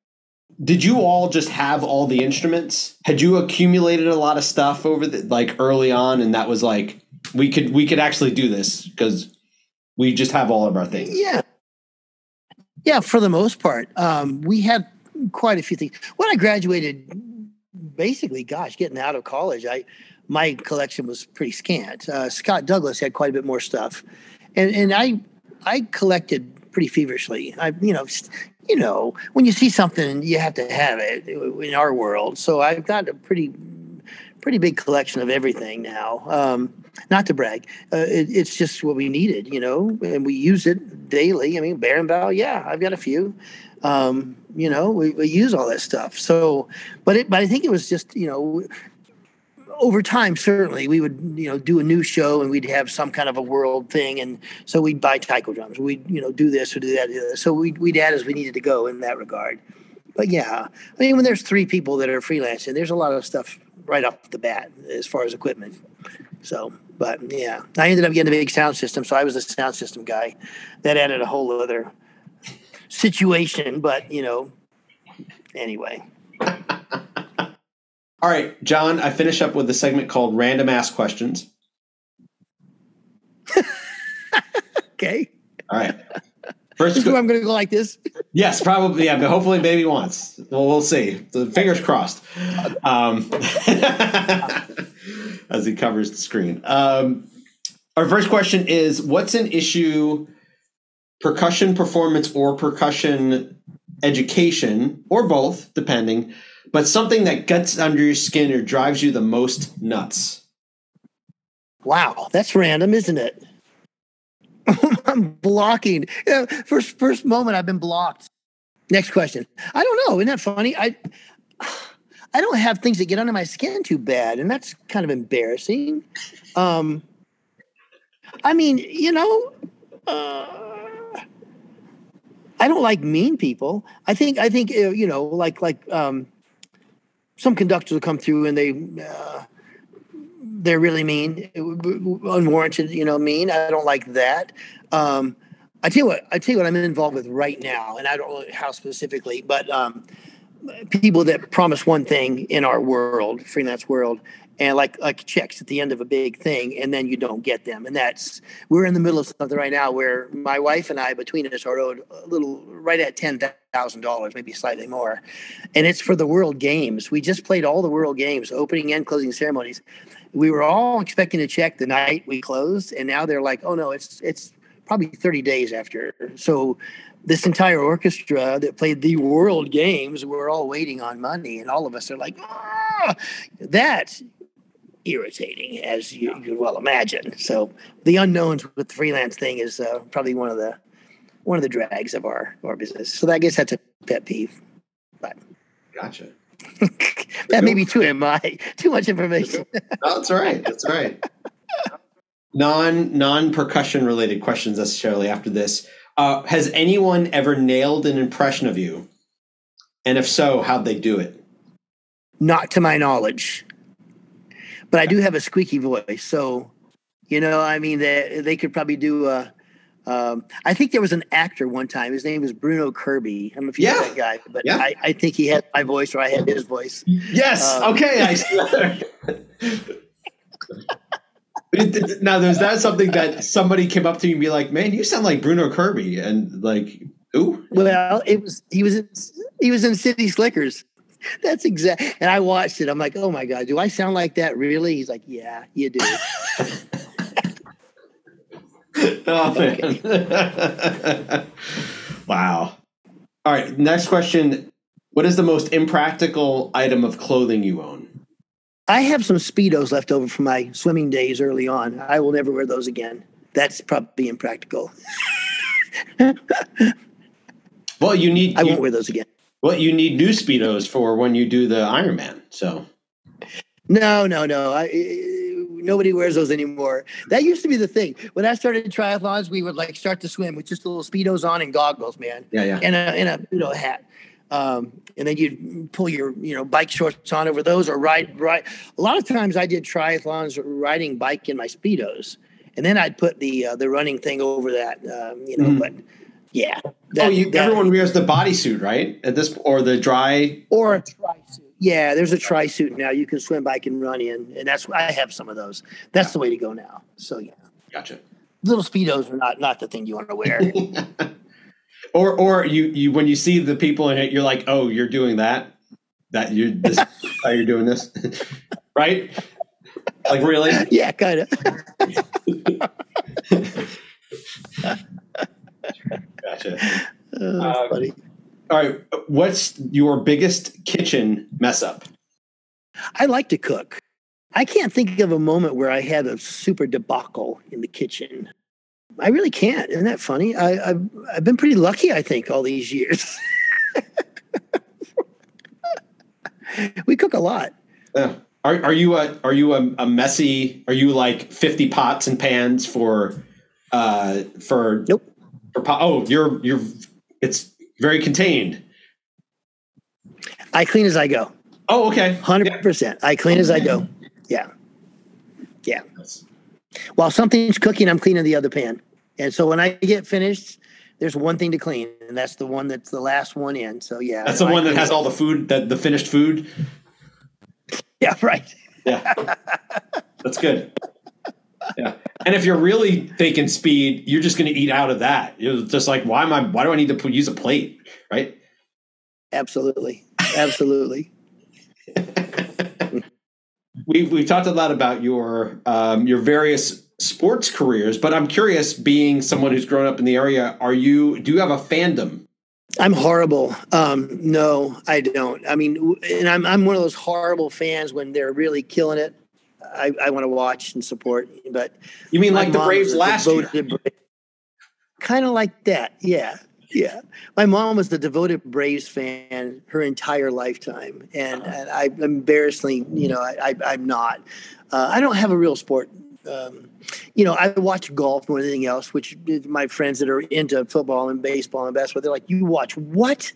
Did you all just have all the instruments? Had you accumulated a lot of stuff over the like early on and that was like we could we could actually do this because we just have all of our things. Yeah. Yeah, for the most part. Um, we had quite a few things. When I graduated, basically, gosh, getting out of college, I my collection was pretty scant. Uh, Scott Douglas had quite a bit more stuff, and and I I collected pretty feverishly. I you know you know when you see something, you have to have it in our world. So I've got a pretty pretty big collection of everything now. Um, not to brag, uh, it, it's just what we needed, you know, and we use it daily. I mean, Barenboim, yeah, I've got a few. Um, you know, we, we use all that stuff. So, but it, but I think it was just, you know, over time, certainly we would, you know, do a new show and we'd have some kind of a world thing. And so we'd buy taiko drums. We'd, you know, do this or do that. So we'd, we'd add as we needed to go in that regard. But yeah, I mean, when there's three people that are freelancing, there's a lot of stuff right off the bat as far as equipment. So, but yeah, I ended up getting a big sound system, so I was a sound system guy. That added a whole other situation, but you know, anyway. All right, John, I finish up with a segment called Random Ask Questions. <laughs> okay. All right. First, is I'm going to go like this. Yes, probably. Yeah, but hopefully, maybe once. Well, we'll see. The fingers crossed. Um, <laughs> as he covers the screen. Um, our first question is: What's an issue, percussion performance or percussion education, or both, depending, but something that gets under your skin or drives you the most nuts? Wow, that's random, isn't it? <laughs> I'm blocking. Yeah, first first moment I've been blocked. Next question. I don't know. Isn't that funny? I <sighs> I don't have things that get under my skin too bad, and that's kind of embarrassing. Um, I mean, you know, uh, I don't like mean people. I think I think uh, you know, like like um, some conductors will come through and they uh, they're really mean, unwarranted. You know, mean. I don't like that. Um, I tell you what. I tell you what. I'm involved with right now, and I don't know how specifically, but um, people that promise one thing in our world, freelance world, and like like checks at the end of a big thing and then you don't get them and that's we're in the middle of something right now where my wife and i between us are owed a little right at $10000 maybe slightly more and it's for the world games we just played all the world games opening and closing ceremonies we were all expecting to check the night we closed and now they're like oh no it's it's probably 30 days after so this entire orchestra that played the world games we're all waiting on money and all of us are like ah! that irritating, as you, you well imagine. So the unknowns with the freelance thing is uh, probably one of the one of the drags of our our business. So I guess that's a pet peeve. But gotcha. <laughs> that may be too mi <laughs> too much information. no, <laughs> that's right. That's right. non non percussion related questions necessarily after this. Uh, has anyone ever nailed an impression of you? And if so, how'd they do it? Not to my knowledge but I do have a squeaky voice. So, you know, I mean, they, they could probably do a. Um, I think there was an actor one time. His name was Bruno Kirby. I don't know if you yeah. know that guy, but yeah. I, I, think he had my voice or I had his voice. Yes. Um, okay. I <laughs> now, there's that something that somebody came up to you and be like, "Man, you sound like Bruno Kirby," and like, ooh. Well, it was he was in, he was in City Slickers. That's exact. And I watched it. I'm like, oh my god, do I sound like that? Really? He's like, yeah, you do. <laughs> <laughs> oh man! <laughs> wow. All right. Next question. What is the most impractical item of clothing you own? I have some speedos left over from my swimming days early on. I will never wear those again. That's probably impractical. <laughs> well, you need. I you, won't wear those again. Well, you need new speedos for when you do the Ironman. So. No, no, no. I, nobody wears those anymore. That used to be the thing. When I started triathlons, we would like start to swim with just little speedos on and goggles, man. Yeah, yeah. And a and a you know hat. Um, and then you'd pull your you know bike shorts on over those or ride right. A lot of times I did triathlons riding bike in my speedos, and then I'd put the uh, the running thing over that. Um, you know, mm. but yeah. That, oh, you, that, everyone wears the bodysuit, right? At this or the dry or a tri suit. Yeah, there's a tri suit now. You can swim, bike, and run in, and that's I have some of those. That's yeah. the way to go now. So yeah. Gotcha. Little speedos are not not the thing you want to wear. <laughs> or or you you when you see the people in it, you're like, oh, you're doing that. That you this <laughs> how you're doing this, <laughs> right? Like really? Yeah, kind of. Gotcha. Oh, um, funny. All right. What's your biggest kitchen mess up? I like to cook. I can't think of a moment where I had a super debacle in the kitchen. I really can't. Isn't that funny? I, have I've been pretty lucky, I think, all these years. <laughs> we cook a lot. Yeah. Are, are you a are you a, a, messy? Are you like fifty pots and pans for uh for nope oh, you're you're it's very contained. I clean as I go. Oh, okay. Hundred yeah. percent. I clean as I go. Yeah, yeah. While something's cooking, I'm cleaning the other pan. And so when I get finished, there's one thing to clean, and that's the one that's the last one in. So yeah, that's the one that has all the food, that the finished food. Yeah, <laughs> right. Yeah, that's good yeah. And if you're really thinking speed, you're just going to eat out of that. You're just like, why am I? Why do I need to put, use a plate? Right? Absolutely, absolutely. <laughs> we we talked a lot about your um, your various sports careers, but I'm curious, being someone who's grown up in the area, are you do you have a fandom? I'm horrible. Um, no, I don't. I mean, and I'm I'm one of those horrible fans when they're really killing it I, I want to watch and support. But you mean like the Braves last year? Kind of like that, yeah, yeah. My mom was the devoted Braves fan her entire lifetime, and, and I embarrassingly, you know, I, I am not. Uh, I don't have a real sport. Um, you know, I watch golf more than anything else. Which my friends that are into football and baseball and basketball, they're like, "You watch what?"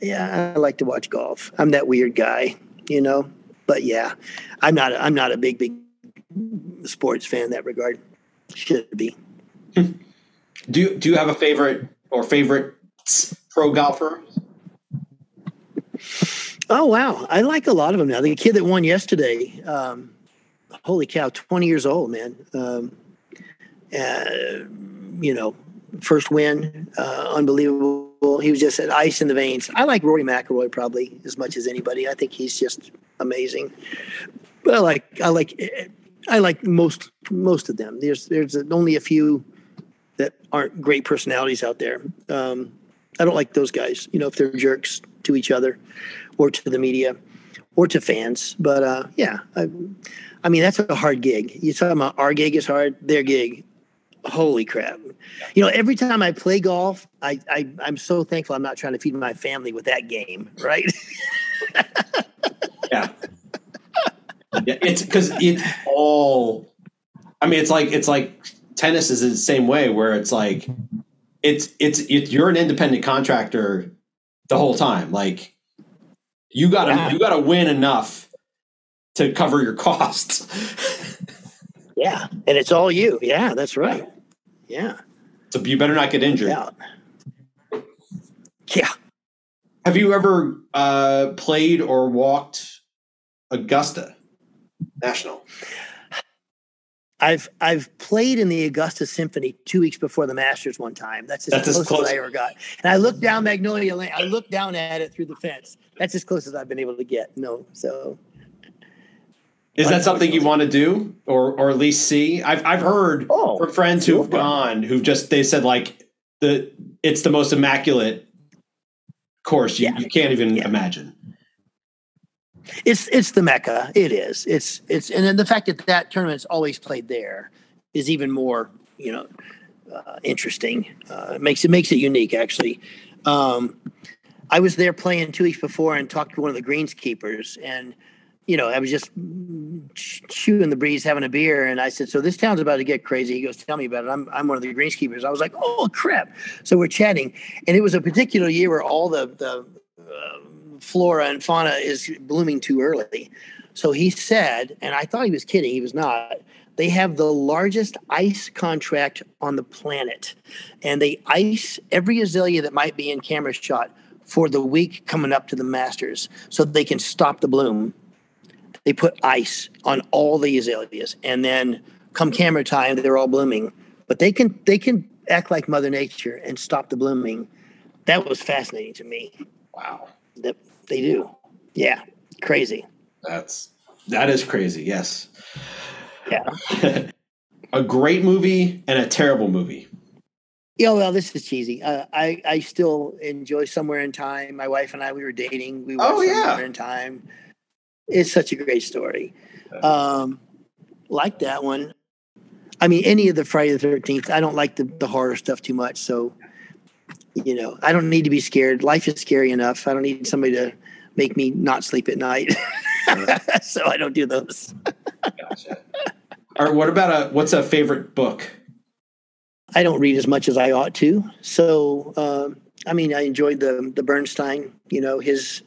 Yeah, I like to watch golf. I'm that weird guy, you know but yeah, I'm not. I'm not a big, big sports fan in that regard. Should be. Do you, do you have a favorite or favorite pro golfer? Oh wow, I like a lot of them now. The kid that won yesterday, um, holy cow, twenty years old, man. Um, uh, you know, first win, uh, unbelievable. He was just ice in the veins. I like Rory McIlroy probably as much as anybody. I think he's just amazing. But I like I like I like most most of them. There's there's only a few that aren't great personalities out there. Um, I don't like those guys. You know, if they're jerks to each other or to the media or to fans. But uh, yeah, I, I mean that's a hard gig. You talking about our gig is hard, their gig. Holy crap! You know, every time I play golf, I, I I'm so thankful I'm not trying to feed my family with that game, right? yeah. yeah, it's because it's all. I mean, it's like it's like tennis is the same way, where it's like it's it's it, you're an independent contractor the whole time. Like you gotta yeah. you gotta win enough to cover your <laughs> costs. yeah, and it's all you. Yeah, that's right. Yeah. So you better not get injured. Yeah. Yeah. Have you ever uh, played or walked Augusta National? I've I've played in the Augusta Symphony two weeks before the Masters one time. That's as, That's close, as close as I ever got. And I looked down Magnolia Lane. I looked down at it through the fence. That's as close as I've been able to get. No, so. Is that something you want to do, or or at least see? I've I've heard oh, from friends who've gone who've just they said like the it's the most immaculate course you, yeah. you can't even yeah. imagine. It's it's the mecca. It is. It's it's and then the fact that that tournament's always played there is even more you know uh, interesting. Uh, it makes it makes it unique actually. Um, I was there playing two weeks before and talked to one of the greenskeepers and you know I was just chewing the breeze, having a beer, and I said, "So this town's about to get crazy." He goes, "Tell me about it." I'm I'm one of the greenskeepers. I was like, "Oh crap!" So we're chatting, and it was a particular year where all the the uh, flora and fauna is blooming too early. So he said, and I thought he was kidding, he was not. They have the largest ice contract on the planet. And they ice every azalea that might be in camera shot for the week coming up to the Masters so they can stop the bloom. They put ice on all the azaleas. And then come camera time, they're all blooming. But they can they can act like Mother Nature and stop the blooming. That was fascinating to me. Wow. That they do. Yeah. Crazy. That's that is crazy. Yes. Yeah. <laughs> a great movie and a terrible movie. Yeah, well, this is cheesy. Uh, I I still enjoy Somewhere in Time. My wife and I we were dating. We watched oh, yeah. Somewhere in Time. It's such a great story. Um, like that one. I mean, any of the Friday the Thirteenth. I don't like the, the horror stuff too much, so you know, I don't need to be scared. Life is scary enough. I don't need somebody to make me not sleep at night. <laughs> so I don't do those. gotcha. All right. What about a what's a favorite book? I don't read as much as I ought to. So um, I mean, I enjoyed the the Bernstein. You know, his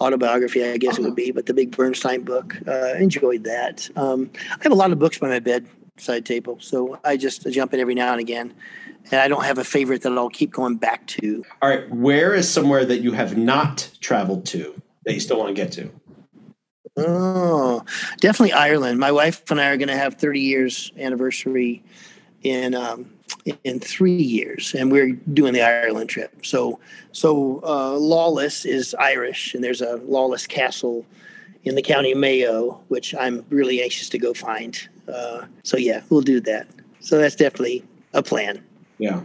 autobiography, I guess uh-huh. it would be, but the big Bernstein book. Uh, enjoyed that. Um, I have a lot of books by my bedside table, so I just jump in every now and again and I don't have a favorite that I'll keep going back to. All right, where is somewhere that you have not traveled to that you still want to get to? Oh, definitely Ireland. My wife and I are going to have 30 years anniversary in um, in three years, and we're doing the Ireland trip. So, so uh, Lawless is Irish, and there's a Lawless Castle in the county of Mayo, which I'm really anxious to go find. Uh, so yeah, we'll do that. So that's definitely a plan. Yeah.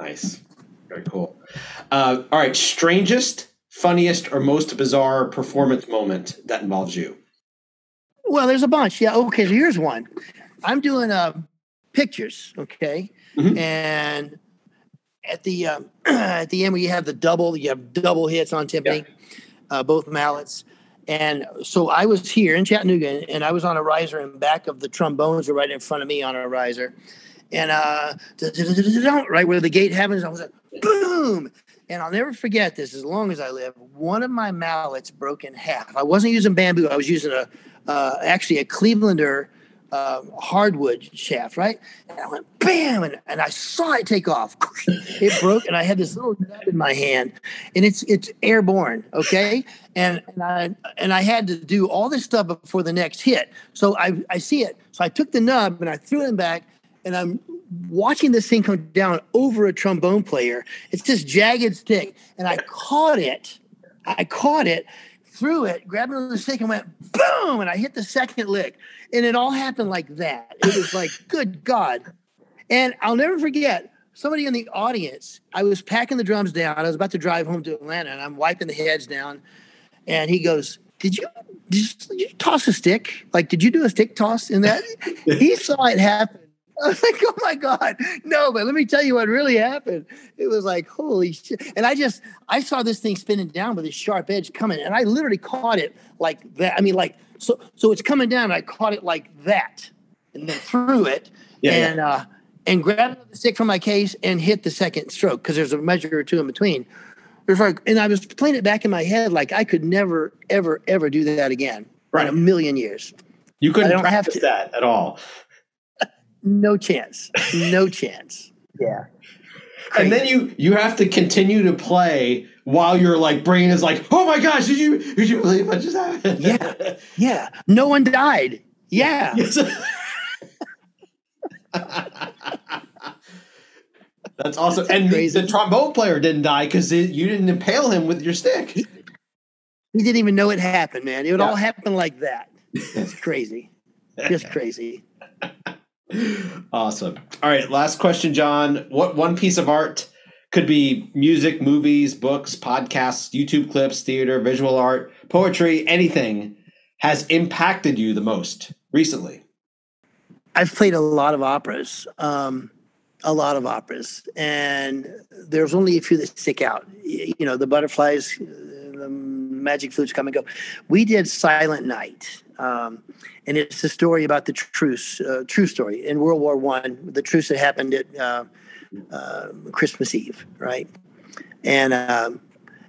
Nice. Very cool. Uh, all right. Strangest, funniest, or most bizarre performance moment that involves you? Well, there's a bunch. Yeah. Okay. So here's one. I'm doing uh, pictures. Okay. Mm-hmm. And at the um, <clears throat> at the end where you have the double, you have double hits on timpani, yeah. uh, both mallets. And so I was here in Chattanooga, and I was on a riser, and back of the trombones were right in front of me on a riser and uh, right where the gate happens, I was like, boom. And I'll never forget this as long as I live. One of my mallets broke in half. I wasn't using bamboo. I was using a uh, actually a Clevelander uh, hardwood shaft, right? And I went bam, and, and I saw it take off. <laughs> It broke, and I had this little nub in my hand, and it's it's airborne, okay? And and I and I had to do all this stuff before the next hit. So I I see it. So I took the nub and I threw it back, and I'm watching this thing come down over a trombone player. It's this jagged stick, and I caught it. I caught it, threw it, grabbed another stick, and went boom, and I hit the second lick, and it all happened like that. It was like, <laughs> good God! And I'll never forget. Somebody in the audience, I was packing the drums down. I was about to drive home to Atlanta, and I'm wiping the heads down. And he goes, "Did you, did you, did you toss a stick? Like, did you do a stick toss in that?" <laughs> he saw it happen <laughs> I was like, oh my God. No, but let me tell you what really happened. It was like, holy shit. And I just, I saw this thing spinning down with a sharp edge coming, and I literally caught it like that. I mean, like, so so it's coming down, I caught it like that, and then threw it, yeah, and yeah. uh and grabbed the stick from my case and hit the second stroke because there's a measure or two in between. It was like, and I was playing it back in my head like I could never, ever, ever do that again right. in a million years. You couldn't practice that at all. No chance. No <laughs> chance. Yeah. Crazy. And then you you have to continue to play while your like brain is like, oh my gosh, did you did you believe what just happened? Yeah, yeah. No one died. Yeah. <laughs> Yes. That's awesome. and crazy. the trombone player didn't die because you didn't impale him with your stick. He, he, didn't even know it happened, man. It would yeah. all happen like that. It's crazy. Just <laughs> crazy. Awesome. All right, last question, John. What one piece of art could be music, movies, books, podcasts, YouTube clips, theater, visual art, poetry, anything has impacted you the most recently? I've played a lot of operas, um, a lot of operas, and there's only a few that stick out. You know, the butterflies, the magic flutes come and go. We did Silent Night. Um, and it's a story about the truce, uh, true story in World War One, the truce that happened at uh, uh, Christmas Eve, right? And um,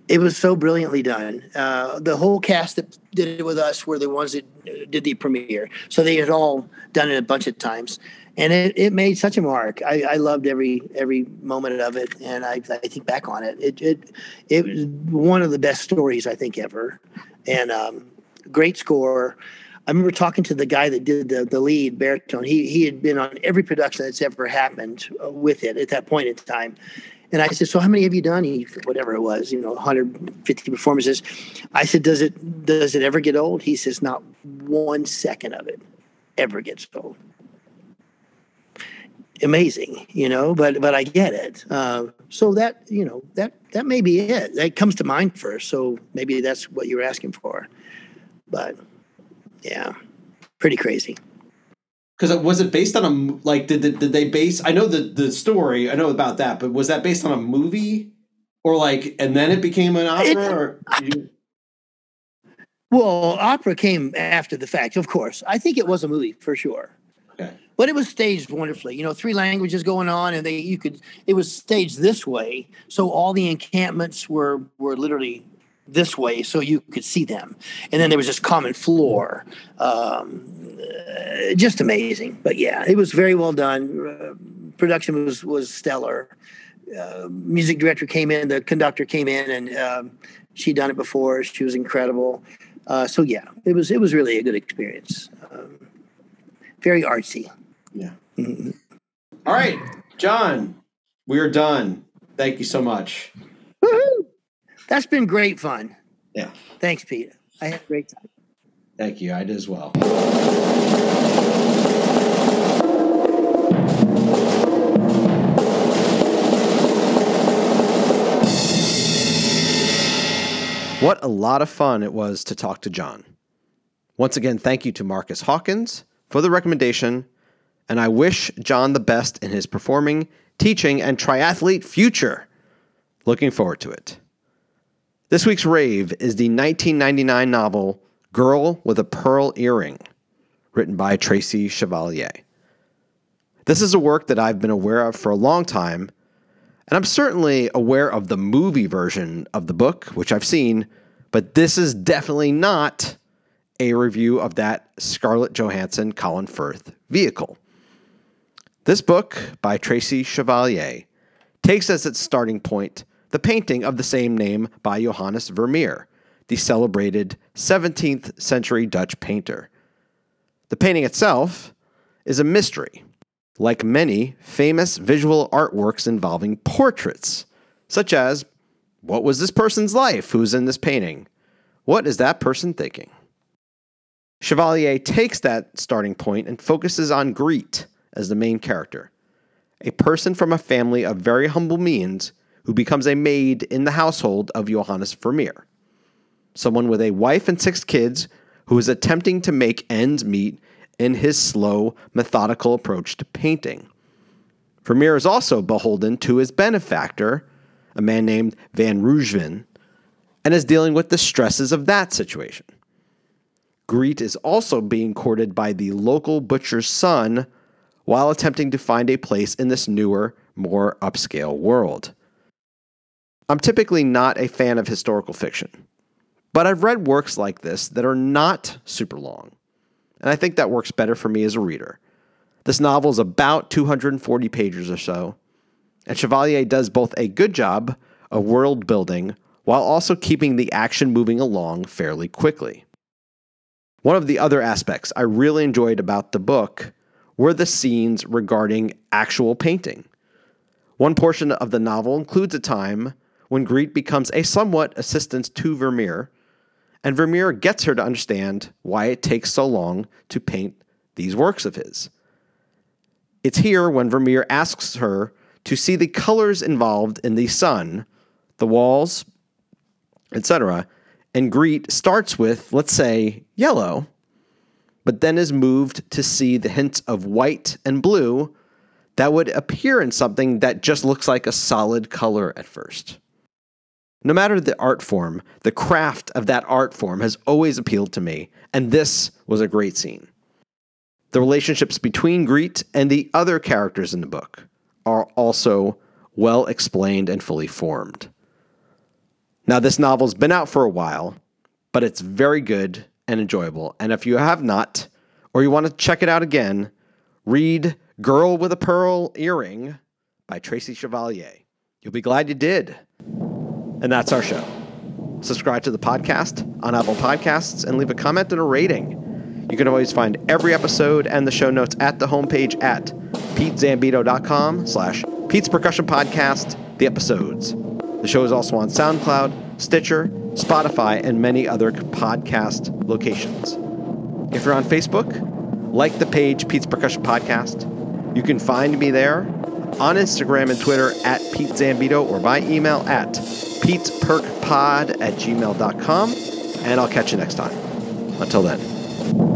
it was so brilliantly done. Uh, the whole cast that did it with us were the ones that did the premiere, so they had all done it a bunch of times, and it, it made such a mark. I, I loved every every moment of it, and I, I think back on it, it it it was one of the best stories I think ever, and um, great score. I remember talking to the guy that did the, the lead baritone. He he had been on every production that's ever happened uh, with it at that point in time. And I said, "So how many have you done?" He whatever it was, you know, 150 performances. I said, "Does it does it ever get old?" He says, "Not one second of it ever gets old." Amazing, you know, but but I get it. Uh, so that you know that that may be it. That comes to mind first. So maybe that's what you were asking for, but yeah, pretty crazy. Because was it based on a like? Did, did did they base? I know the the story. I know about that, but was that based on a movie or like? And then it became an opera, it, or? Uh, you... Well, opera came after the fact, of course. I think it was a movie for sure. Okay. But it was staged wonderfully. You know, three languages going on, and they you could it was staged this way, so all the encampments were were literally this way so you could see them. And then there was this common floor. Um, uh, just amazing. But yeah, it was very well done. Uh, production was was stellar. Uh, music director came in, the conductor came in, and um, she'd done it before. She was incredible. Uh, so yeah, it was it was really a good experience. Um, very artsy. Yeah. Mm-hmm. All right, John, we are done. Thank you so much. Woo-hoo! That's been great fun. Yeah. Thanks, Pete. I had a great time. Thank you. I did as well. What a lot of fun it was to talk to John. Once again, thank you to Marcus Hawkins for the recommendation, and I wish John the best in his performing, teaching, and triathlete future. Looking forward to it. This week's rave is the 1999 novel Girl with a Pearl Earring, written by Tracy Chevalier. This is a work that I've been aware of for a long time, and I'm certainly aware of the movie version of the book, which I've seen, but this is definitely not a review of that Scarlett Johansson Colin Firth vehicle. This book by Tracy Chevalier takes as its starting point the painting of the same name by Johannes Vermeer, the celebrated 17th century Dutch painter. The painting itself is a mystery, like many famous visual artworks involving portraits, such as what was this person's life who's in this painting? What is that person thinking? Chevalier takes that starting point and focuses on Griet as the main character, a person from a family of very humble means who becomes a maid in the household of Johannes Vermeer, someone with a wife and six kids who is attempting to make ends meet in his slow, methodical approach to painting. Vermeer is also beholden to his benefactor, a man named Van Ruijven, and is dealing with the stresses of that situation. Griet is also being courted by the local butcher's son while attempting to find a place in this newer, more upscale world. I'm typically not a fan of historical fiction, but I've read works like this that are not super long, and I think that works better for me as a reader. This novel is about 240 pages or so, and Chevalier does both a good job of world building while also keeping the action moving along fairly quickly. One of the other aspects I really enjoyed about the book were the scenes regarding actual painting. One portion of the novel includes a time when Griet becomes a somewhat assistant to Vermeer, and Vermeer gets her to understand why it takes so long to paint these works of his. It's here when Vermeer asks her to see the colors involved in the sun, the walls, etc., and Griet starts with, let's say, yellow, but then is moved to see the hints of white and blue that would appear in something that just looks like a solid color at first. No matter the art form, the craft of that art form has always appealed to me, and this was a great scene. The relationships between Griet and the other characters in the book are also well explained and fully formed. Now, this novel's been out for a while, but it's very good and enjoyable. And if you have not, or you want to check it out again, read Girl with a Pearl Earring by Tracy Chevalier. You'll be glad you did. And that's our show. Subscribe to the podcast on Apple Podcasts and leave a comment and a rating. You can always find every episode and the show notes at the homepage at petezambito.com slash Pete's Percussion Podcast, the episodes. The show is also on SoundCloud, Stitcher, Spotify, and many other podcast locations. If you're on Facebook, like the page Pete's Percussion Podcast. You can find me there on Instagram and Twitter at Pete Zambito or by email at petesperkpod at gmail.com. And I'll catch you next time. Until then.